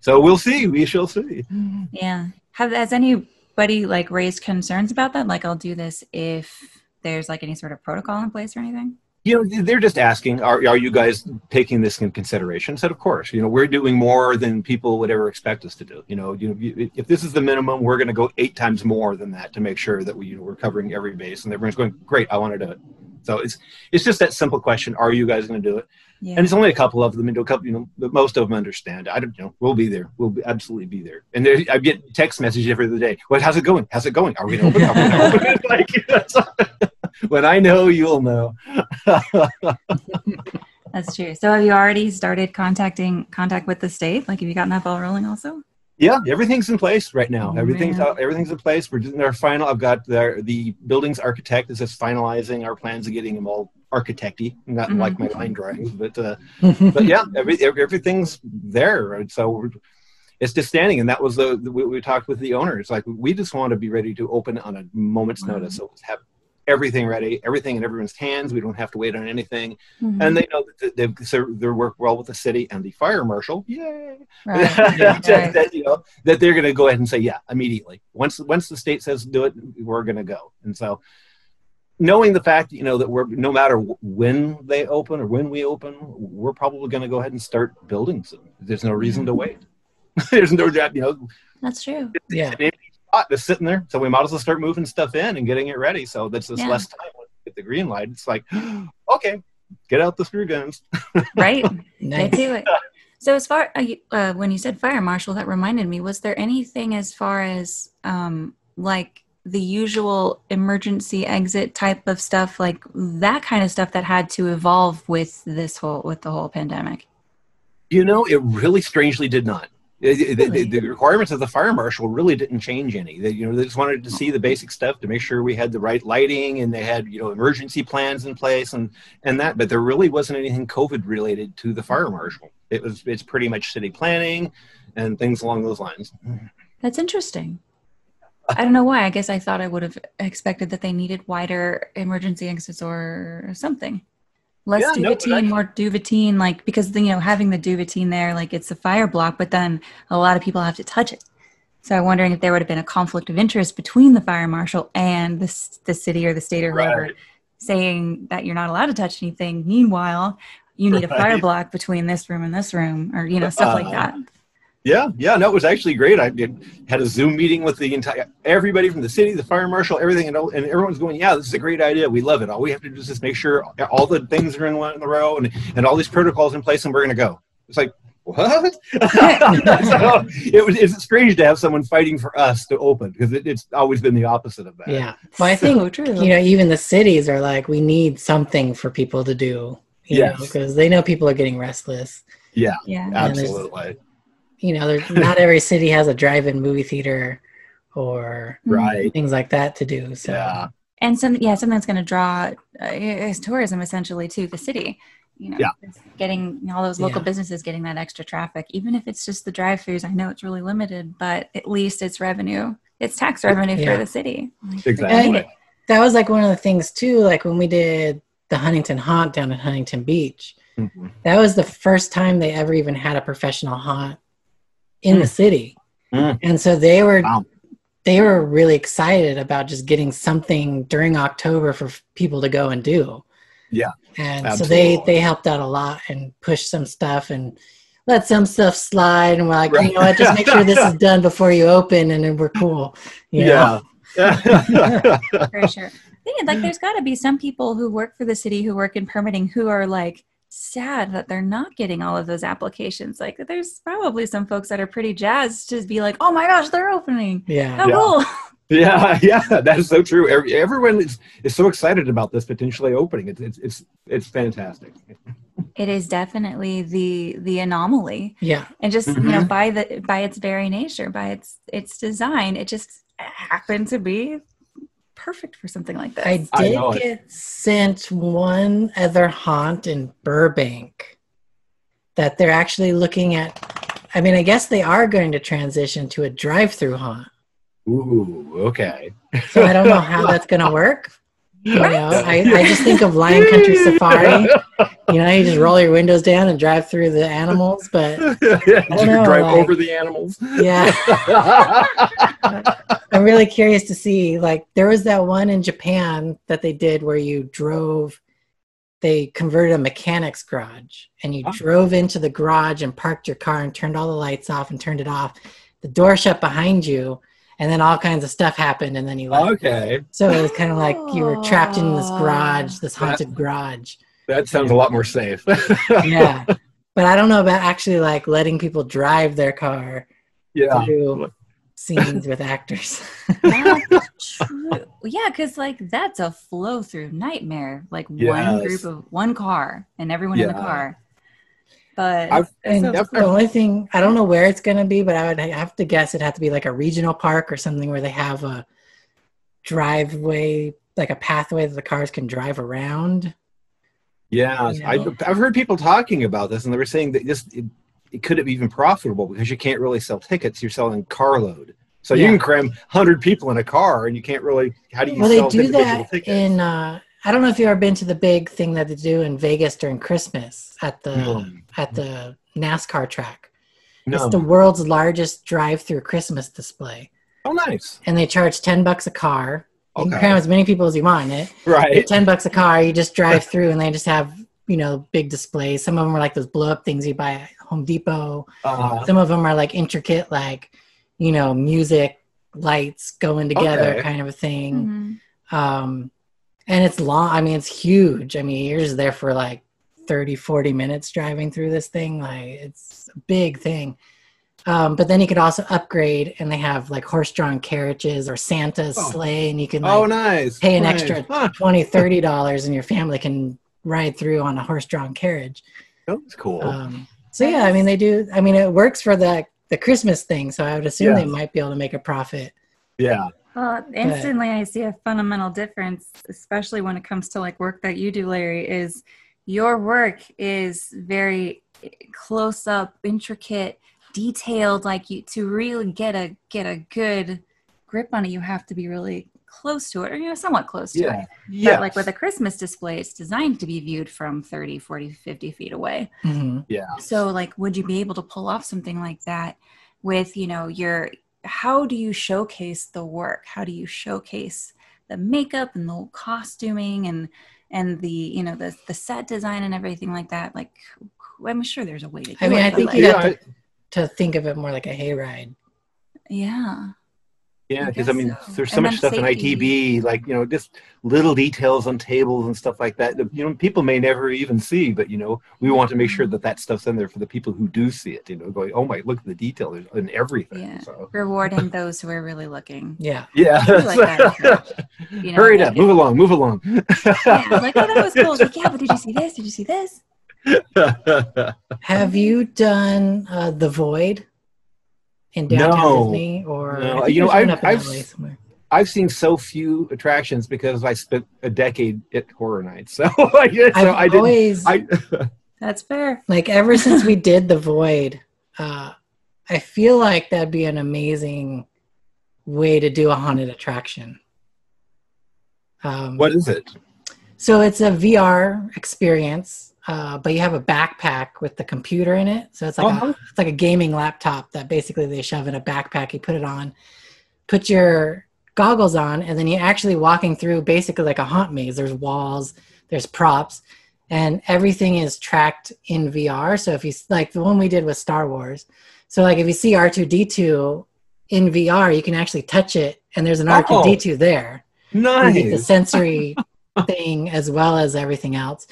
so we'll see we shall see. Mm-hmm. Yeah have has anybody like raised concerns about that? Like, I'll do this if there's like any sort of protocol in place or anything. You know, they're just asking, are, are you guys taking this in consideration? Said, of course. You know, we're doing more than people would ever expect us to do. You know, you know, if this is the minimum, we're going to go eight times more than that to make sure that we, you know, we're covering every base. And everyone's going, great, I want to do it. So it's it's just that simple question: Are you guys going to do it? Yeah. And it's only a couple of them. Into a couple, you know, but most of them understand. I don't you know. We'll be there. We'll be, absolutely be there. And there, I get text messages every other day. What? How's it going? How's it going? Are we going to open? Are we open? like, when I know, you'll know. That's true. So, have you already started contacting contact with the state? Like, have you gotten that ball rolling also? Yeah, everything's in place right now. Oh, everything's out, everything's in place. We're doing our final. I've got the the building's architect is just finalizing our plans of getting them all architecty, not mm-hmm. like my line drawings, but uh, but yeah, every, everything's there. And So it's just standing, and that was the, the we, we, talked with the owners. Like we just want to be ready to open on a moment's mm-hmm. notice. So have everything ready, everything in everyone's hands. We don't have to wait on anything, mm-hmm. and they know that they they work well with the city and the fire marshal. Yay! Right. that, right. that, you know that they're going to go ahead and say yeah immediately. Once once the state says do it, we're going to go. And so knowing the fact you know that we're no matter when they open or when we open we're probably going to go ahead and start building some there's no reason to wait there's no you know That's true. Yeah. an empty spot just sitting there so we might as well start moving stuff in and getting it ready so that's just Yeah. less time when we get the green light it's like okay get out the screw guns Right? Nice. Do it. So as far uh, uh, when you said fire marshal, that reminded me. Was there anything as far as um, like the usual emergency exit type of stuff, like that kind of stuff that had to evolve with this whole with the whole pandemic? You know, it really strangely did not. It- the- the, requirements of the fire marshal really didn't change any. They, you know, they just wanted to oh. see the basic stuff to make sure we had the right lighting and they had, you know, emergency plans in place and and that. But there really wasn't anything COVID related to the fire marshal. It was it's pretty much city planning and things along those lines. That's interesting. I don't know why. I guess I thought I would have expected that they needed wider emergency exits or something. Less Yeah, no, duvetine, I- more duvetine, like because you know having the duvetine there, like it's a fire block, but then a lot of people have to touch it. So I'm wondering if there would have been a conflict of interest between the fire marshal and the the city or the state or whoever, Right. saying that you're not allowed to touch anything. Meanwhile, you need a fire block between this room and this room, or you know stuff like Uh, that. Yeah, yeah, no, it was actually great. I did, had a Zoom meeting with the entire everybody from the city, the fire marshal, everything, and, all, and everyone's going, "Yeah, this is a great idea. We love it. All we have to do is just make sure all the things are in one in a row and and all these protocols in place, and we're going to go." It's like what? so it was it's strange to have someone fighting for us to open because it, it's always been the opposite of that. Yeah. Well, I think so true. you know even the cities are like we need something for people to do. You know, because they know people are getting restless. Yeah. Yeah. absolutely. You know, there's not every city has a drive-in movie theater or Right. things like that to do. So Yeah. and some yeah something that's going to draw uh, is tourism essentially to the city you know Yeah. it's getting all those local Yeah. businesses getting that extra traffic even if it's just the drive-throughs i know it's really limited but at least it's revenue it's tax revenue Yeah. for the city Exactly. And- that was like one of the things too. Like when we did the Huntington Haunt down at Huntington Beach, Mhm. that was the first time they ever even had a professional haunt in the city, Mm. and so they were Wow. they were really excited about just getting something during October for f- people to go and do. Yeah, and so they they helped out a lot and pushed some stuff and let some stuff slide, and we're like, Right. you know what, just make sure this is done before you open, and then we're cool. You know? Yeah. for sure thing is like there's got to be some people who work for the city who work in permitting who are like sad that they're not getting all of those applications like there's probably some folks that are pretty jazzed to be like oh my gosh they're opening yeah. how Yeah. cool Yeah, yeah, that is so true. Every, everyone is, is so excited about this potentially opening. It's it's it's, it's fantastic. it is definitely the the anomaly Yeah. and just you know Mhm. by the by its very nature by its its design it just happened to be perfect for something like this I I did know it. get sent one other haunt in Burbank that they're actually looking at. I mean, I guess they are going to transition to a drive-through haunt. Ooh, okay. So I don't know how that's going to work. You know, I, I just think of Lion Country Safari. You know, you just roll your windows down and drive through the animals. But you don't know, drive like- over the animals. yeah, I'm really curious to see. Like, there was that one in Japan that they did where you drove, they converted a mechanic's garage and you Oh. drove into the garage and parked your car and turned all the lights off and turned it off. The door shut behind you, and then all kinds of stuff happened, and then you left. okay, So it was kind of like you were trapped in this garage, this haunted garage. that sounds a lot more safe. Yeah. But I don't know about actually like letting people drive their car yeah. through scenes with actors. True. Yeah, because like that's a flow through nightmare. Like one group of one car and everyone in the car. But I've- And so the only thing I don't know where it's gonna be, but I would have to guess it'd have to be like a regional park or something where they have a driveway, like a pathway that the cars can drive around. Yeah, You know? I've, I've heard people talking about this, and they were saying that this it, it couldn't be even profitable because you can't really sell tickets. You're selling carload, so you can cram hundred people in a car, and you can't really. How do you Well, they sell do that tickets? in. Uh, I don't know if you've ever been to the big thing that they do in Vegas during Christmas at the No. at the NASCAR track. no. It's the world's largest drive-through Christmas display. oh, nice. and they charge 10 bucks a car Okay. You can cram as many people as you want in it. Right. Ten bucks a car, you just drive through, and they just have you know big displays. Some of them are like those blow up things you buy at Home Depot. Uh, Some of them are like intricate, like you know, music lights going together, Okay. kind of a thing. Mhm. Um, and it's long. I mean, it's huge. I mean, you're just there for like 30, 40 minutes driving through this thing. Like it's a big thing. Um, but then you could also upgrade, and they have like horse-drawn carriages or Santa's Oh. sleigh, and you can like, oh, nice. pay an nice. extra Huh. 20 30 dollars and your family can ride through on a horse-drawn carriage That's cool. um, so yeah i mean they do i mean it works for the the christmas thing so i would assume they might be able to make a profit yeah. Well, instantly I see a fundamental difference, especially when it comes to like work that you do, Larry, is your work is very close up, intricate, detailed. Like you to really get a get a good grip on it, you have to be really close to it, or you know, somewhat close to Yeah. it. Yeah. But like with a Christmas display, it's designed to be viewed from 30, 40, 50 feet away. Mhm. yeah. So like would you be able to pull off something like that with, you know, your how do you showcase the work? How do you showcase the makeup and the costuming and and the, you know, the the set design and everything like that? Like I'm sure there's a way to do i mean it. i think like, you Yeah, have to, to think of it more like a hayride yeah. Yeah, because I, guess mean, so. there's so And much then stuff in. ITB, like you know, just little details on tables and stuff like that. That you know, people may never even see, but you know, we want to make sure that that stuff's in there for the people who do see it. You know, going, oh my, look at the detail in everything. Yeah. So Rewarding those who are really looking. yeah yeah, like that You know, hurry like up, move along, move along. Yeah, like, oh, that was cool. Like, yeah, but did you see this? Did you see this? have you done uh, the void in downtown No. Disney or No, you know, I've- I've-. I've seen so few attractions because I spent a decade at horror nights, so I guess so I've I didn't. always I That's fair. like ever since we did the void uh i feel like that'd be an amazing way to do a haunted attraction um what is it? so it's a vr experience uh, but you have a backpack with the computer in it so it's like Uh-huh. a, it's like a gaming laptop that basically they shove in a backpack you put it on put your goggles on and then you're actually walking through basically like a haunt maze there's walls there's props and everything is tracked in VR. So if you like the one we did with Star Wars, so like if you see R2D2 in VR, you can actually touch it, and there's an Oh. R2D2 there. You get the sensory thing as well as everything else.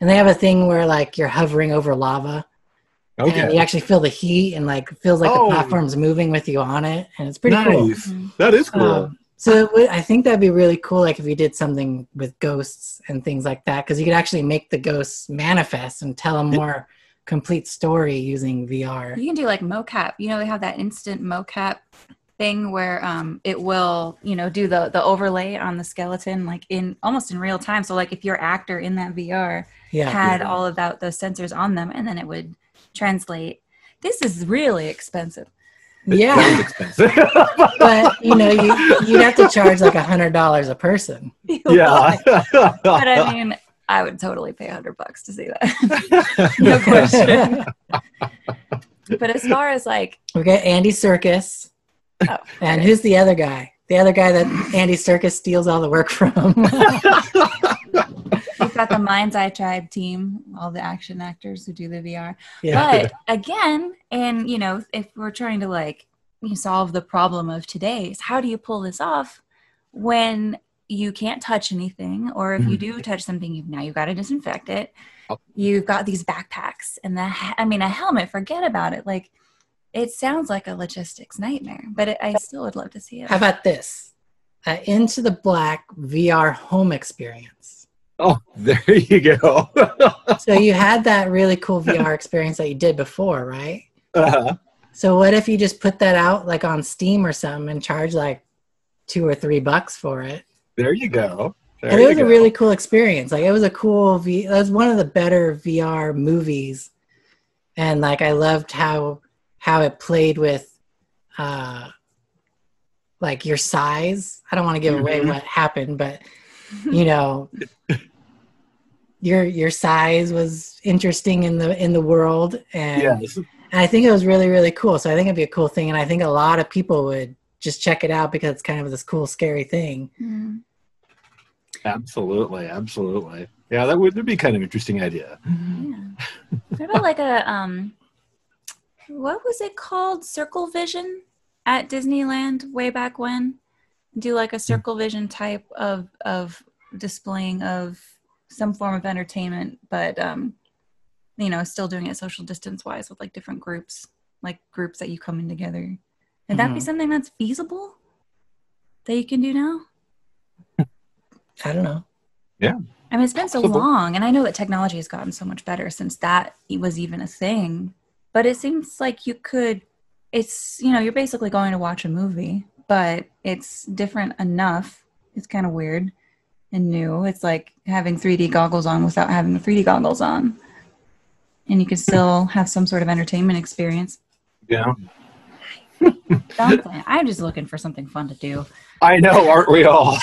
And they have a thing where like you're hovering over lava, and you actually feel the heat, and like feels like Oh. the platform's moving with you on it, and it's pretty cool. That is cool. Um, so it would, I think that'd be really cool, like if you did something with ghosts and things like that, because you could actually make the ghosts manifest and tell a more complete story using VR. You can do like mocap. You know, they have that instant mocap thing where um, it will, you know, do the the overlay on the skeleton like in almost in real time. So like if your actor in that VR Yeah, had Yeah. all of that those sensors on them, and then it would translate. This is really expensive. It yeah, sounds expensive. but you know, you you'd have to charge like a hundred dollars a person. yeah. but I mean, I would totally pay a hundred bucks to see that. no question. but as far as like, We got Andy Serkis, oh, and who's the other guy? The other guy that Andy Serkis steals all the work from. we've got the Mind's Eye Tribe team, all the action actors who do the VR. yeah, But again, and you know, if we're trying to like solve the problem of today, is how do you pull this off when you can't touch anything, or if you Mhm. do touch something, you've now you've got to disinfect it. Oh. You've got these backpacks and the I mean a helmet. Forget about it. Like it sounds like a logistics nightmare, but it, I still would love to see it. How about this? Uh, Into the Black VR home experience. oh, there you go. So you had that really cool VR experience that you did before, right? uh-huh. So what if you just put that out like on Steam or something and charge like two or three bucks for it? There you go. There and it you was a really cool experience. Like it was a cool V. That was one of the better VR movies, and like I loved how how it played with, uh, like your size. I don't want to give away Mhm. what happened, but you know, your your size was interesting in the in the world, and Yes. and I think it was really, really cool. So I think it'd be a cool thing. And I think a lot of people would just check it out because it's kind of this cool, scary thing. Mm. Absolutely, absolutely. Yeah, that would that'd be kind of interesting idea. Yeah. What about like a um what was it called? Circle Vision at Disneyland way back when? Do like a circle vision type of of displaying of some form of entertainment, but um you know, still doing it social distance wise with like different groups, like groups that you come in together. Would that be Mhm. something that's feasible that you can do now? I don't know. Yeah. I mean, it's been so long, and I know that technology has gotten so much better since that was even a thing. But it seems like you could, it's, you know, you're basically going to watch a movie, but it's different enough. It's kind of weird and new. It's like having 3D goggles on without having the 3D goggles on. And you can still have some sort of entertainment experience. Yeah, I'm just looking for something fun to do. I know, aren't we all?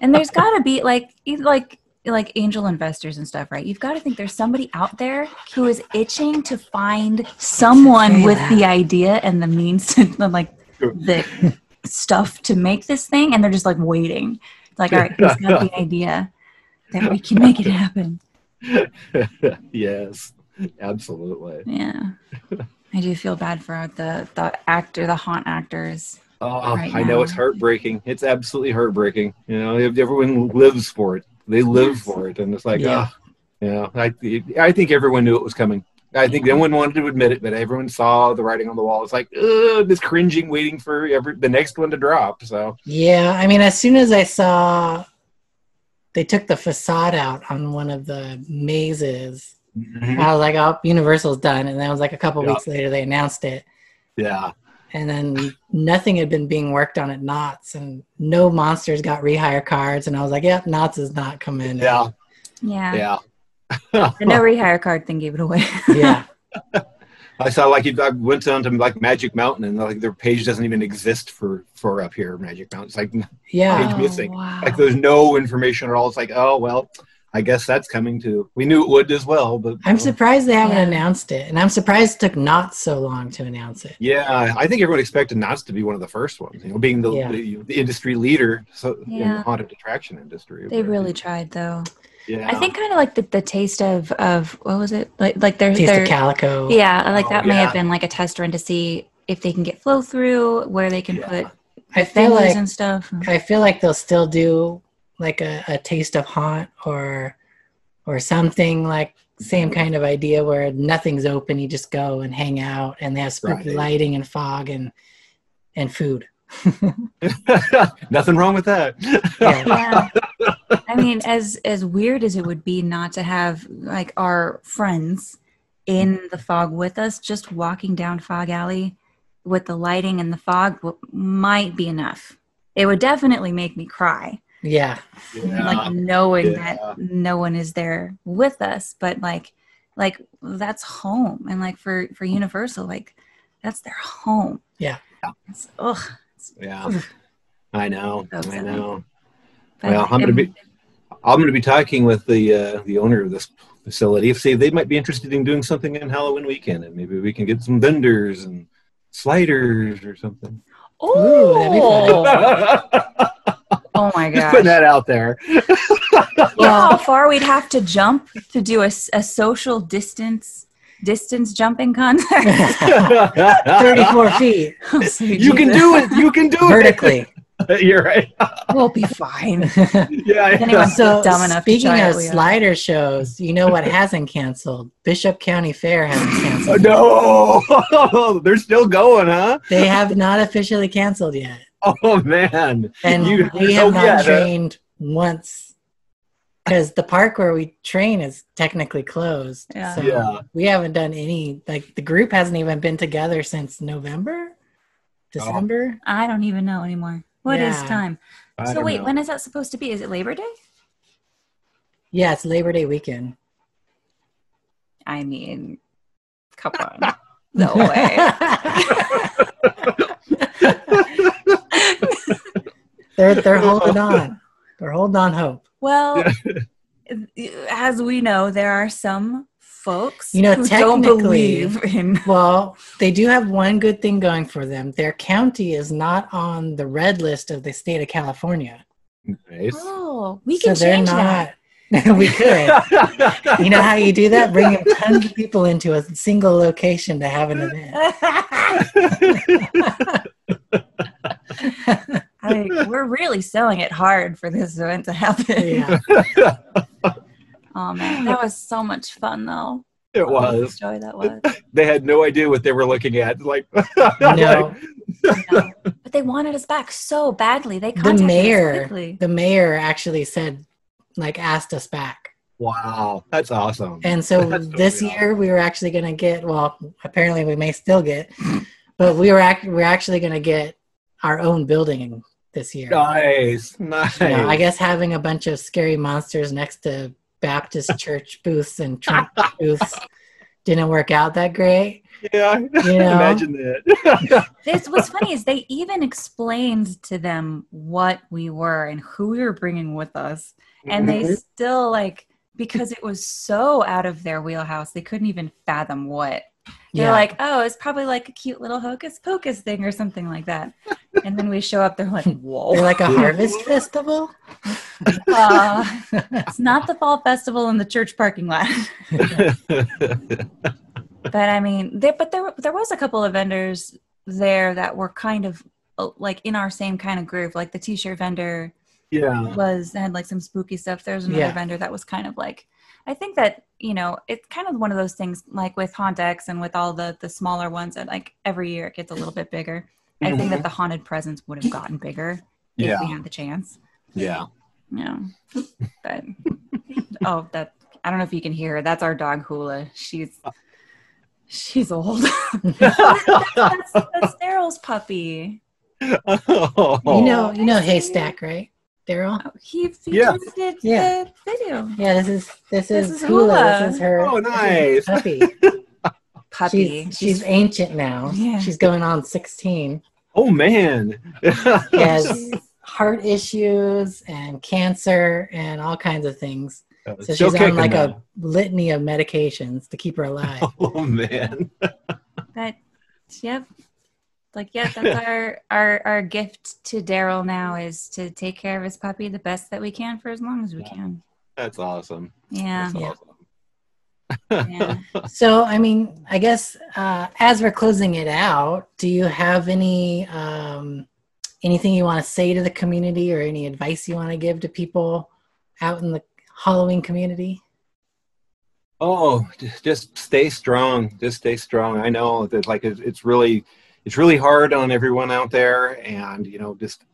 and there's got to be like like like angel investors and stuff, right? You've got to think there's somebody out there who is itching to find someone with that. the idea and the means to like the stuff to make this thing, and they're just like waiting. It's like, all right, who's got the idea that we can make it happen? yes, absolutely. Yeah. I do feel bad for the the actor, the haunt actors. Oh, oh Right I know now. it's heartbreaking. It's absolutely heartbreaking. You know, everyone lives for it. They live for it, and it's like, Yeah. yeah, yeah. I, I think everyone knew it was coming. I think no one wanted to admit it, but everyone saw the writing on the wall. It's like, this cringing, waiting for every the next one to drop. So, Yeah, I mean, as soon as I saw they took the facade out on one of the mazes, mm-hmm. I was like, "Oh, Universal's done." And then it was like a couple Yeah. weeks later they announced it, yeah, and then nothing had been being worked on at Knott's, and no monsters got rehire cards. And I was like, "Yep, Knott's is not coming." yeah, Yeah. yeah. The no rehire card thing gave it away. yeah, I saw like you I went down to like Magic Mountain, and like their page doesn't even exist for for up here, Magic Mountain. It's like yeah. Page missing. Oh, wow. like there's no information at all. It's like, oh well, I guess that's coming too. We knew it would as well, but I'm uh, surprised they haven't Yeah. announced it, and I'm surprised it took Knott's so long to announce it. Yeah, I think everyone expected Knott's to be one of the first ones. You know, being the, Yeah. the, the industry leader so, in Yeah. the haunted attraction industry. They But, really tried though. yeah. I think kind of like the, the taste of of what was it like like their Taste their of Calico. yeah like Oh, that may have been like a test run to see if they can get flow through where they can Yeah. put I feel like and stuff. I feel like they'll still do like a, a taste of haunt or or something like same mm-hmm. kind of idea where nothing's open, you just go and hang out and they have spooky Right. lighting and fog and and food. Nothing wrong with that. Yeah. yeah. I mean, as as weird as it would be not to have like our friends in mm-hmm. the fog with us, just walking down Fog Alley with the lighting and the fog w- might be enough. It would definitely make me cry. Yeah. Yeah. like knowing Yeah. that no one is there with us but like like that's home and like for for universal like that's their home Yeah. it's, ugh, it's- yeah. I know. So I know. but Well, I'm gonna be I'm going to be talking with the uh, the owner of this facility see if they might be interested in doing something in Halloween weekend, and maybe we can get some vendors and sliders or something. Ooh, that'd be oh, oh my Just putting that out there. you know how far we'd have to jump to do a, a social distance distance jumping contest 34 feet oh, you can do it. You can do vertically. it. You're right. we'll be fine Yeah. If anyone's so dumb enough speaking of it, we are. slider shows, you know what hasn't canceled? Bishop County Fair hasn't canceled. no, they're still going, huh? They have not officially canceled yet. Oh man. And You- we have oh, not yeah, the- trained once because the park where we train is technically closed. Yeah. So Yeah. we haven't done any, like, the group hasn't even been together since November, oh. December. i don't even know anymore What is Yeah. time I so wait know. when is that supposed to be is it labor day Yeah, it's Labor Day weekend. I mean, come on. No way. they're they're holding on. They're holding on hope. Well, as we know, there are some folks You know, who don't technically- believe in. Well, they do have one good thing going for them. Their county is not on the red list of the state of California. Nice. Oh, we so can they're change that. we could. You know how you do that? Bring tons of people into a single location to have an event. I, we're really selling it hard for this event to happen. yeah. Oh man, that was so much fun though. it What a was. joy that was. They had no idea what they were looking at. Like, No, I know. But they wanted us back so badly. They the contacted us mayor, quickly. the mayor actually said, like, asked us back. wow, that's awesome. And so That's this totally year we were actually going to get, well, apparently we may still get, but we were act- we're actually going to get our own building this year. nice, nice. You know, I guess having a bunch of scary monsters next to Baptist church booths and Trump booths didn't work out that great. yeah, You know, imagine that. This what's funny is they even explained to them what we were and who we were bringing with us, and they Mhm. still like because it was so out of their wheelhouse, they couldn't even fathom what. They're yeah. like, oh, it's probably like a cute little hocus pocus thing or something like that. And then we show up, they're like, whoa. They're like a harvest festival. Uh, it's not the fall festival in the church parking lot. but I mean, there, but there, there was a couple of vendors there that were kind of uh, like in our same kind of groove. Like the t-shirt vendor yeah, was had like some spooky stuff. There's another Yeah. vendor that was kind of like, I think that you know, it's kind of one of those things like with Hauntex and with all the the smaller ones that like every year it gets a little bit bigger. I think that mm-hmm. the haunted presence would have gotten bigger if we had the chance. yeah. Yeah. But oh, that I don't know if you can hear her. That's our dog Hula. She's she's old. that's, that's Daryl's puppy. Oh. You know, you know Haystack, right, Daryl? Oh, he, he Yeah. just did Yeah. the video. Yeah, this is this is, is Hula. Hula. Oh, this is her Oh, nice. puppy. Puppy. She's, she's ancient now. Yeah. She's going on 16. Oh man. She has heart issues and cancer and all kinds of things. Uh, so she's on like though. a litany of medications to keep her alive. Oh man. that yep. Like yeah, that's our our our gift to Daryl now is to take care of his puppy the best that we can for as long as we Yeah. can. That's awesome. Yeah. That's Yeah. awesome. Yeah. So, I mean, I guess uh, as we're closing it out, do you have any um, anything you want to say to the community or any advice you want to give to people out in the Halloween community? Oh, j- just stay strong. Just stay strong. I know that like it's it's really it's really hard on everyone out there, and you know just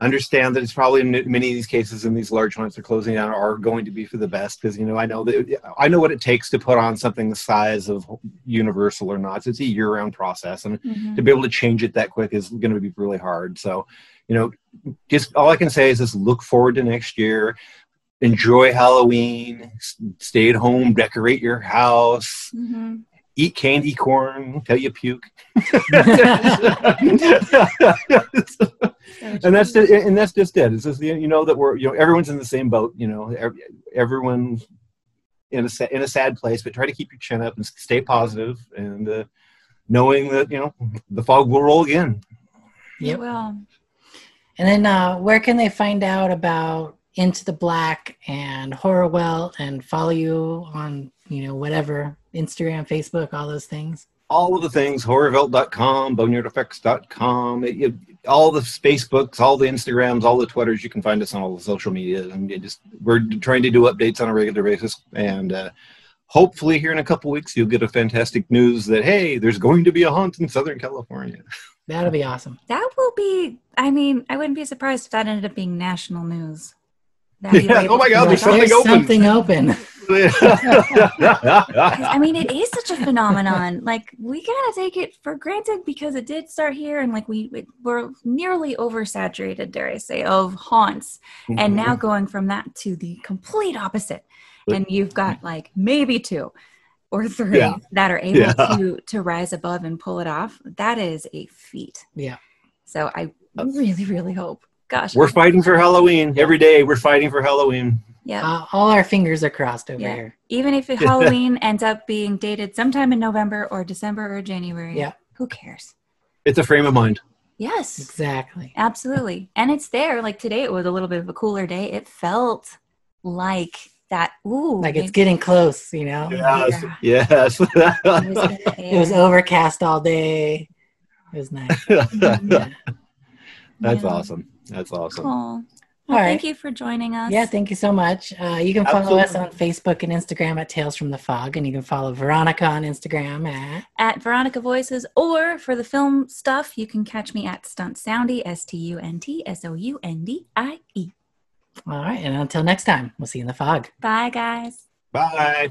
understand that it's probably in many of these cases in these large ones they're closing down are going to be for the best because you know I know that I know what it takes to put on something the size of Universal or not. It's a year-round process, and Mhm. to be able to change it that quick is going to be really hard. So, you know, just all I can say is just look forward to next year. Enjoy Halloween. Stay at home. Decorate your house. Mhm. Eat candy corn till you puke. and that's just, and that's just it. It's just you know that we're you know everyone's in the same boat. You know, ev- everyone's in a in a sad place, but try to keep your chin up and stay positive, and uh, knowing that you know the fog will roll again. Yep. Well, And then, uh, where can they find out about Into the Black and Horrorwelt and follow you on, you know, whatever Instagram, Facebook, all those things? all of the things horrorwelt.com boneyardeffects.com it- it- all the facebooks all the instagrams all the twitters you can find us on all the social media and you just we're trying to do updates on a regular basis and uh, hopefully here in a couple weeks you'll get a fantastic news that hey there's going to be a haunt in southern california That'll be awesome. that will be. I mean, I wouldn't be surprised if that ended up being national news. That'd be Yeah, oh my God, Like, there's something there's open. something open. 'Cause, I mean, it is such a phenomenon. Like we gotta take it for granted because it did start here, and like we it, we're nearly oversaturated, dare I say, of haunts, and mm-hmm. now going from that to the complete opposite, and you've got like maybe two or three Yeah. that are able Yeah. to to rise above and pull it off. That is a feat. Yeah. So I really, really hope. Gosh, we're fighting for halloween every day we're fighting for halloween Yeah. Uh, all our fingers are crossed over Yeah. here. Even if Halloween ends up being dated sometime in November or December or January. Yeah. Who cares? It's a frame of mind. Yes. Exactly. Absolutely. And it's there. Like today it was a little bit of a cooler day. It felt like that ooh. Like it's maybe- getting close, you know? Yes. Yeah. Yes. it was It was overcast all day. It was nice. Yeah. That's Yeah. awesome. That's awesome. Cool. Well, All thank you for joining us. Yeah, thank you so much. Uh, you can follow us on Facebook and Instagram at Tales from the Fog, and you can follow Veronica on Instagram at. at Veronica Voices, or for the film stuff, you can catch me at Stunt Soundie, S T U N T S O U N D I E. All right, and until next time, we'll see you in the fog. Bye, guys. Bye.